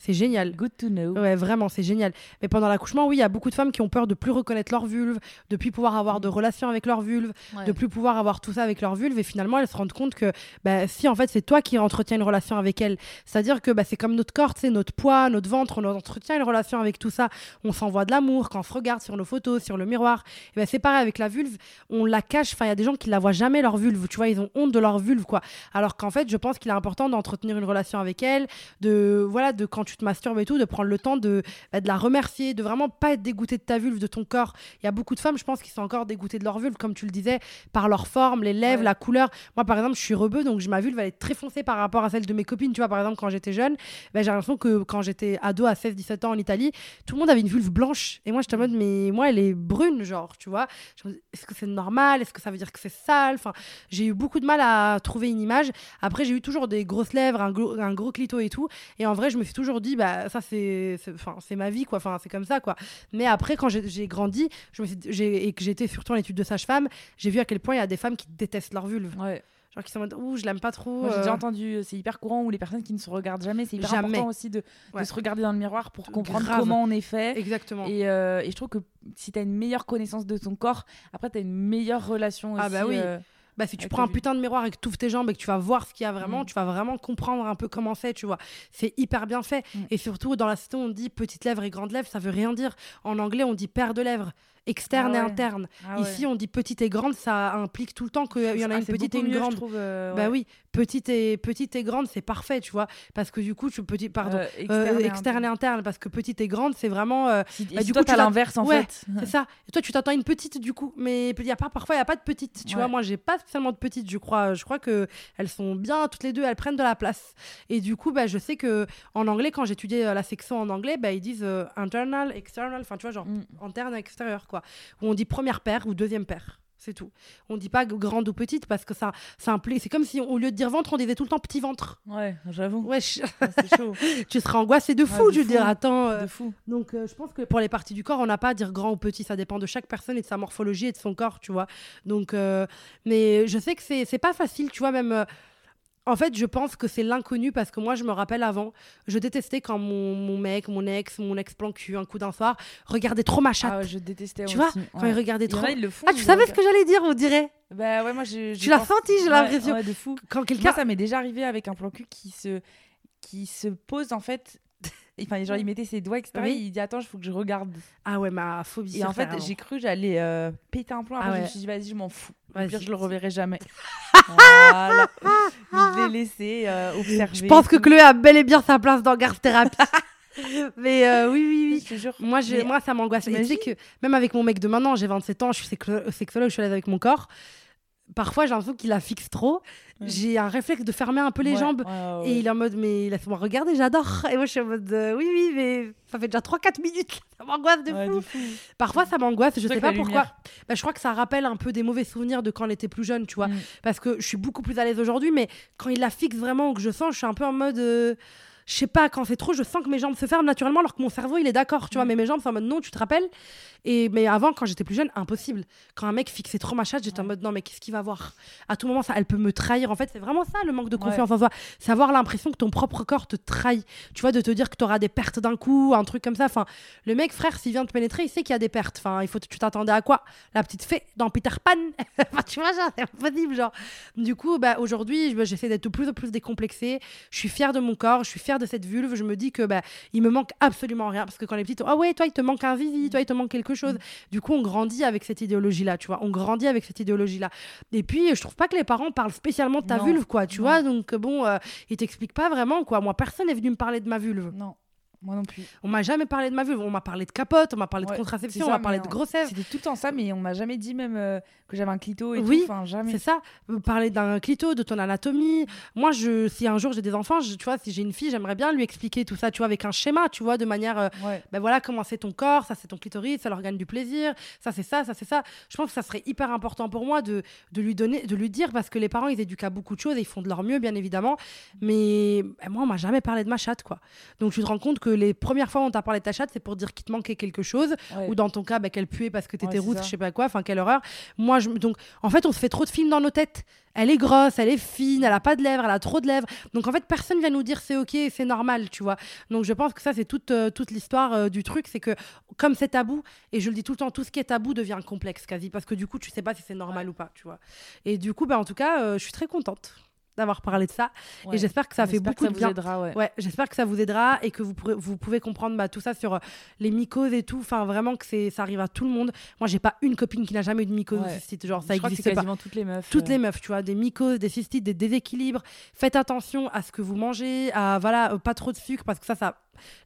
C'est génial. Good to know. Ouais, vraiment, c'est génial. Mais pendant l'accouchement, oui, il y a beaucoup de femmes qui ont peur de plus reconnaître leur vulve, de plus pouvoir avoir de relations avec leur vulve, de plus pouvoir avoir tout ça avec leur vulve. Et finalement, elles se rendent compte que bah, si en fait c'est toi qui entretiens une relation avec elle, c'est-à-dire que bah, c'est comme notre corps, c'est notre poids, notre ventre, on entretient une relation avec tout ça. On s'envoie de l'amour quand on se regarde sur nos photos, sur le miroir. Et bah, c'est pareil avec la vulve, on la cache. Enfin, il y a des gens qui la voient jamais leur vulve. Tu vois, ils ont honte de leur vulve, quoi. Alors qu'en fait, je pense qu'il est important d'entretenir une relation avec elle, de voilà, de quand tu te masturbes et tout, de prendre le temps de, bah, de la remercier, de vraiment pas être dégoûté de ta vulve, de ton corps. Il y a beaucoup de femmes, je pense, qui sont encore dégoûtées de leur vulve, comme tu le disais, par leur forme, les lèvres, la couleur. Moi, par exemple, je suis rebeu, donc ma vulve, elle est très foncée par rapport à celle de mes copines. Tu vois, par exemple, quand j'étais jeune, bah, j'ai l'impression que quand j'étais ado à 16-17 ans en Italie, tout le monde avait une vulve blanche. Et moi, j'étais en mode, mais moi, elle est brune, genre, tu vois. Est-ce que c'est normal? Est-ce que ça veut dire que c'est sale? Enfin, j'ai eu beaucoup de mal à trouver une image. Après, j'ai eu toujours des grosses lèvres, un un gros clito et tout. Et en vrai, je me suis toujours dit, bah, ça, c'est enfin c'est ma vie quoi. Enfin c'est comme ça quoi. Mais après quand j'ai grandi je me suis, et que j'étais surtout en étude de sage-femme j'ai vu à quel point il y a des femmes qui détestent leur vulve. Ouais. Genre qui sont en mode ouh je l'aime pas trop j'ai déjà euh. entendu c'est hyper courant où les personnes qui ne se regardent jamais c'est hyper important aussi de, de, se regarder dans le miroir pour comprendre comment on est fait. Exactement. Et, euh, et je trouve que si tu as une meilleure connaissance de ton corps après tu as une meilleure relation aussi ah bah oui. euh, bah, si tu prends un putain de miroir et que tu ouvres tes jambes et que tu vas voir ce qu'il y a vraiment, mm. tu vas vraiment comprendre un peu comment c'est, tu vois. C'est hyper bien fait. Mm. Et surtout, dans la cité, on dit petite lèvre et grande lèvre, ça veut rien dire. En anglais, on dit paire de lèvres externe ah et interne. Ah Ici, on dit petite et grande, ça implique tout le temps qu'il y en a une petite et une grande. Euh, bah oui, petite et petite et grande, c'est parfait, tu vois, parce que du coup, tu petit, pardon, euh, euh, externe, et, interne. parce que petite et grande, c'est vraiment. bah, du coup, tu as l'inverse en fait. C'est ça. Et toi, tu t'attends une petite du coup, mais il y a pas, parfois, il y a pas de petite. Tu vois, moi, j'ai pas spécialement de petite, je crois. Je crois que elles sont bien toutes les deux, elles prennent de la place. Et du coup, bah, je sais que en anglais, quand j'étudiais la section en anglais, bah, ils disent internal, external, enfin, tu vois, genre mm. interne, extérieur, quoi. Où on dit première paire ou deuxième paire. C'est tout. On dit pas grande ou petite parce que ça, ça implique. C'est comme si au lieu de dire ventre, on disait tout le temps petit ventre. Ouais, j'avoue. Ouais, [LAUGHS] ah, c'est chaud. [LAUGHS] tu seras angoissé de fou, je veux dire. Attends. Euh, de fou. Donc, euh, je pense que pour les parties du corps, on n'a pas à dire grand ou petit. Ça dépend de chaque personne et de sa morphologie et de son corps, tu vois. Donc, euh, mais je sais que c'est pas facile, tu vois, même en fait, je pense que c'est l'inconnu parce que moi, je me rappelle avant, je détestais quand mon, mec, mon ex, mon ex-plan cul, un coup d'un soir, regardait trop ma chatte. Ah je détestais Tu vois, quand il regardait trop. le font, ah, tu savais ce que j'allais dire, on dirait Bah ouais, moi, je. Tu l'as senti, j'ai l'impression. De fou. Quand quelqu'un. ça m'est déjà arrivé avec un plan cul qui se, qui se pose en fait Enfin, genre, il mettait ses doigts, etc. Il dit Attends, il faut que je regarde. Ah ouais, ma phobie. Et en fait, j'ai cru j'allais euh, péter un plomb. Après, ah je me suis dit Vas-y, je m'en fous. Au pire, je le reverrai jamais. [LAUGHS] voilà. Je l'ai laissé euh, observer. Je pense que Chloé a bel et bien sa place dans Garde Thérapie. [LAUGHS] mais euh, oui, oui, oui. Moi, moi, ça m'angoisse. Tu sais que même avec mon mec de maintenant, j'ai 27 ans, je suis sexologue, je suis à l'aise avec mon corps parfois j'ai l'impression qu'il la fixe trop. J'ai un réflexe de fermer un peu les jambes. et il est en mode, mais laisse-moi regarder, j'adore. Et moi je suis en mode, euh, oui, oui, mais ça fait déjà 3-4 minutes. [LAUGHS] Ça m'angoisse de, fou. Parfois ça m'angoisse, je sais pas pourquoi. Bah, je crois que ça rappelle un peu des mauvais souvenirs de quand on était plus jeune, tu vois. Mm. Parce que je suis beaucoup plus à l'aise aujourd'hui, mais quand il la fixe vraiment ou que je sens, je suis un peu en mode. Euh, je sais pas, quand c'est trop, je sens que mes jambes se ferment naturellement alors que mon cerveau, il est d'accord, tu vois. Mm. Mais mes jambes sont en mode non, tu te rappelles? Et, Mais avant, quand j'étais plus jeune, impossible. Quand un mec fixait trop ma chatte, j'étais en mode non, mais qu'est-ce qu'il va voir? À tout moment, ça, elle peut me trahir. En fait, c'est vraiment ça le manque de confiance en soi. C'est avoir l'impression que ton propre corps te trahit. Tu vois, de te dire que tu auras des pertes d'un coup, un truc comme ça. Enfin, le mec, frère, s'il vient te pénétrer, il sait qu'il y a des pertes. Enfin, il faut, tu t'attendais à quoi? La petite fée dans Peter Pan [LAUGHS] enfin, Tu vois, c'est impossible. Genre. Du coup, bah, aujourd'hui, j'essaie d'être de plus en plus décomplexée. Je suis fière de mon corps, je suis fière de cette vulve. Je me dis que bah, il me manque absolument rien. Parce que quand les petites, ah ouais, toi, il te manque un zizi, toi, il te manque quelque chose. Du coup, on grandit avec cette idéologie-là, tu vois. On grandit avec cette idéologie-là. Et puis, je trouve pas que les parents parlent spécialement de ta vulve, quoi, tu vois. Donc, bon, euh, ils t'expliquent pas vraiment, quoi. Moi, personne n'est venu me parler de ma vulve. Non. Moi non plus. On m'a jamais parlé de ma vulve. On m'a parlé de capote, on m'a parlé de contraception, on m'a parlé de grossesse. C'était tout le temps ça, mais on m'a jamais dit même euh, que j'avais un clito et oui, tout. Enfin, jamais. C'est ça. Parler d'un clito, de ton anatomie. Moi, je, si un jour j'ai des enfants, tu vois, si j'ai une fille, j'aimerais bien lui expliquer tout ça, tu vois, avec un schéma, tu vois, de manière. Euh, ben voilà, comment c'est ton corps, ça c'est ton clitoris, ça l'organe du plaisir, ça c'est ça, ça c'est ça. Je pense que ça serait hyper important pour moi de, de lui donner, de lui dire, parce que les parents, ils éduquent à beaucoup de choses et ils font de leur mieux, bien évidemment. Mais ben, moi, on m'a jamais parlé de ma chatte, quoi. Donc tu te rends compte que les premières fois t'as parlé de ta chatte, c'est pour dire qu'il te manquait quelque chose. Ou dans ton cas, bah, qu'elle puait parce que t'étais ouais, je sais pas quoi. Enfin, quelle horreur. Moi, je... donc, en fait, on se fait trop de films dans nos têtes. Elle est grosse, elle est fine, elle a pas de lèvres, elle a trop de lèvres. Donc, en fait, personne vient nous dire c'est ok, c'est normal, tu vois. Donc, je pense que ça, c'est toute, euh, toute l'histoire euh, du truc. C'est que, comme c'est tabou, et je le dis tout le temps, tout ce qui est tabou devient complexe quasi. Parce que du coup, tu sais pas si c'est normal ou pas, tu vois. Et du coup, bah, en tout cas, euh, je suis très contente d'avoir parlé de ça. Et j'espère que ça fait beaucoup de bien. ouais. j'espère que ça vous aidera et que vous, pourrez, vous pouvez comprendre bah, tout ça sur euh, les mycoses et tout. Enfin, vraiment que c'est, ça arrive à tout le monde. Moi, j'ai pas une copine qui n'a jamais eu de mycose cystite. Genre, ça existe pas. quasiment toutes les meufs. Toutes euh. les meufs, tu vois, des mycoses, des cystites, des déséquilibres. Faites attention à ce que vous mangez, à voilà, euh, pas trop de sucre parce que ça, ça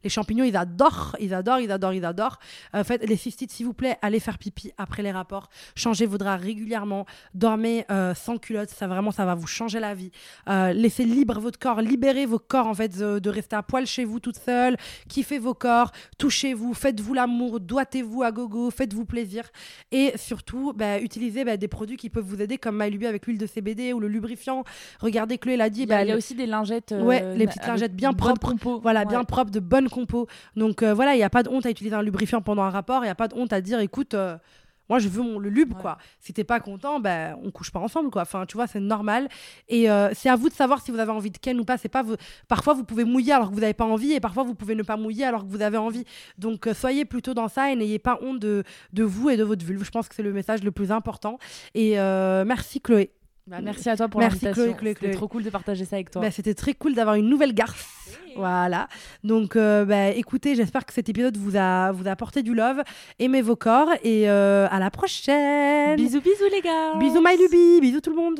les champignons, ils adorent, ils adorent, ils adorent, ils adorent. Euh, faites les cystites, s'il vous plaît, allez faire pipi après les rapports. Changez vos draps régulièrement. Dormez euh, sans culotte, ça vraiment, ça va vous changer la vie. Euh, laissez libre votre corps, libérez vos corps en fait de, rester à poil chez vous toute seule. Kiffez vos corps, touchez-vous, faites-vous l'amour, doitez-vous à gogo, faites-vous plaisir. Et surtout, bah, utilisez bah, des produits qui peuvent vous aider comme MyLuby avec l'huile de CBD ou le lubrifiant. Regardez, Chloé l'a dit. Il y, a, bah, aussi des lingettes. ouais, les petites lingettes bien propres. Voilà, bien propres de bonne compo. Donc euh, voilà, il n'y a pas de honte à utiliser un lubrifiant pendant un rapport, il n'y a pas de honte à dire écoute, euh, moi je veux mon, le lube quoi. Si t'es pas content, ben on couche pas ensemble quoi. Enfin tu vois, c'est normal. Et euh, c'est à vous de savoir si vous avez envie de ken ou pas. C'est pas vous... Parfois vous pouvez mouiller alors que vous n'avez pas envie et parfois vous pouvez ne pas mouiller alors que vous avez envie. Donc soyez plutôt dans ça et n'ayez pas honte de, de vous et de votre vulve. Je pense que c'est le message le plus important. Et merci Chloé. Bah, merci à toi pour l'invitation. C'était trop cool de partager ça avec toi. Bah, C'était très cool d'avoir une nouvelle garce. Voilà. Donc, euh, bah, écoutez, j'espère que cet épisode vous a, vous a apporté du love. Aimez vos corps et euh, à la prochaine. Bisous, bisous les gars. Bisous, My Luby. Bisous tout le monde.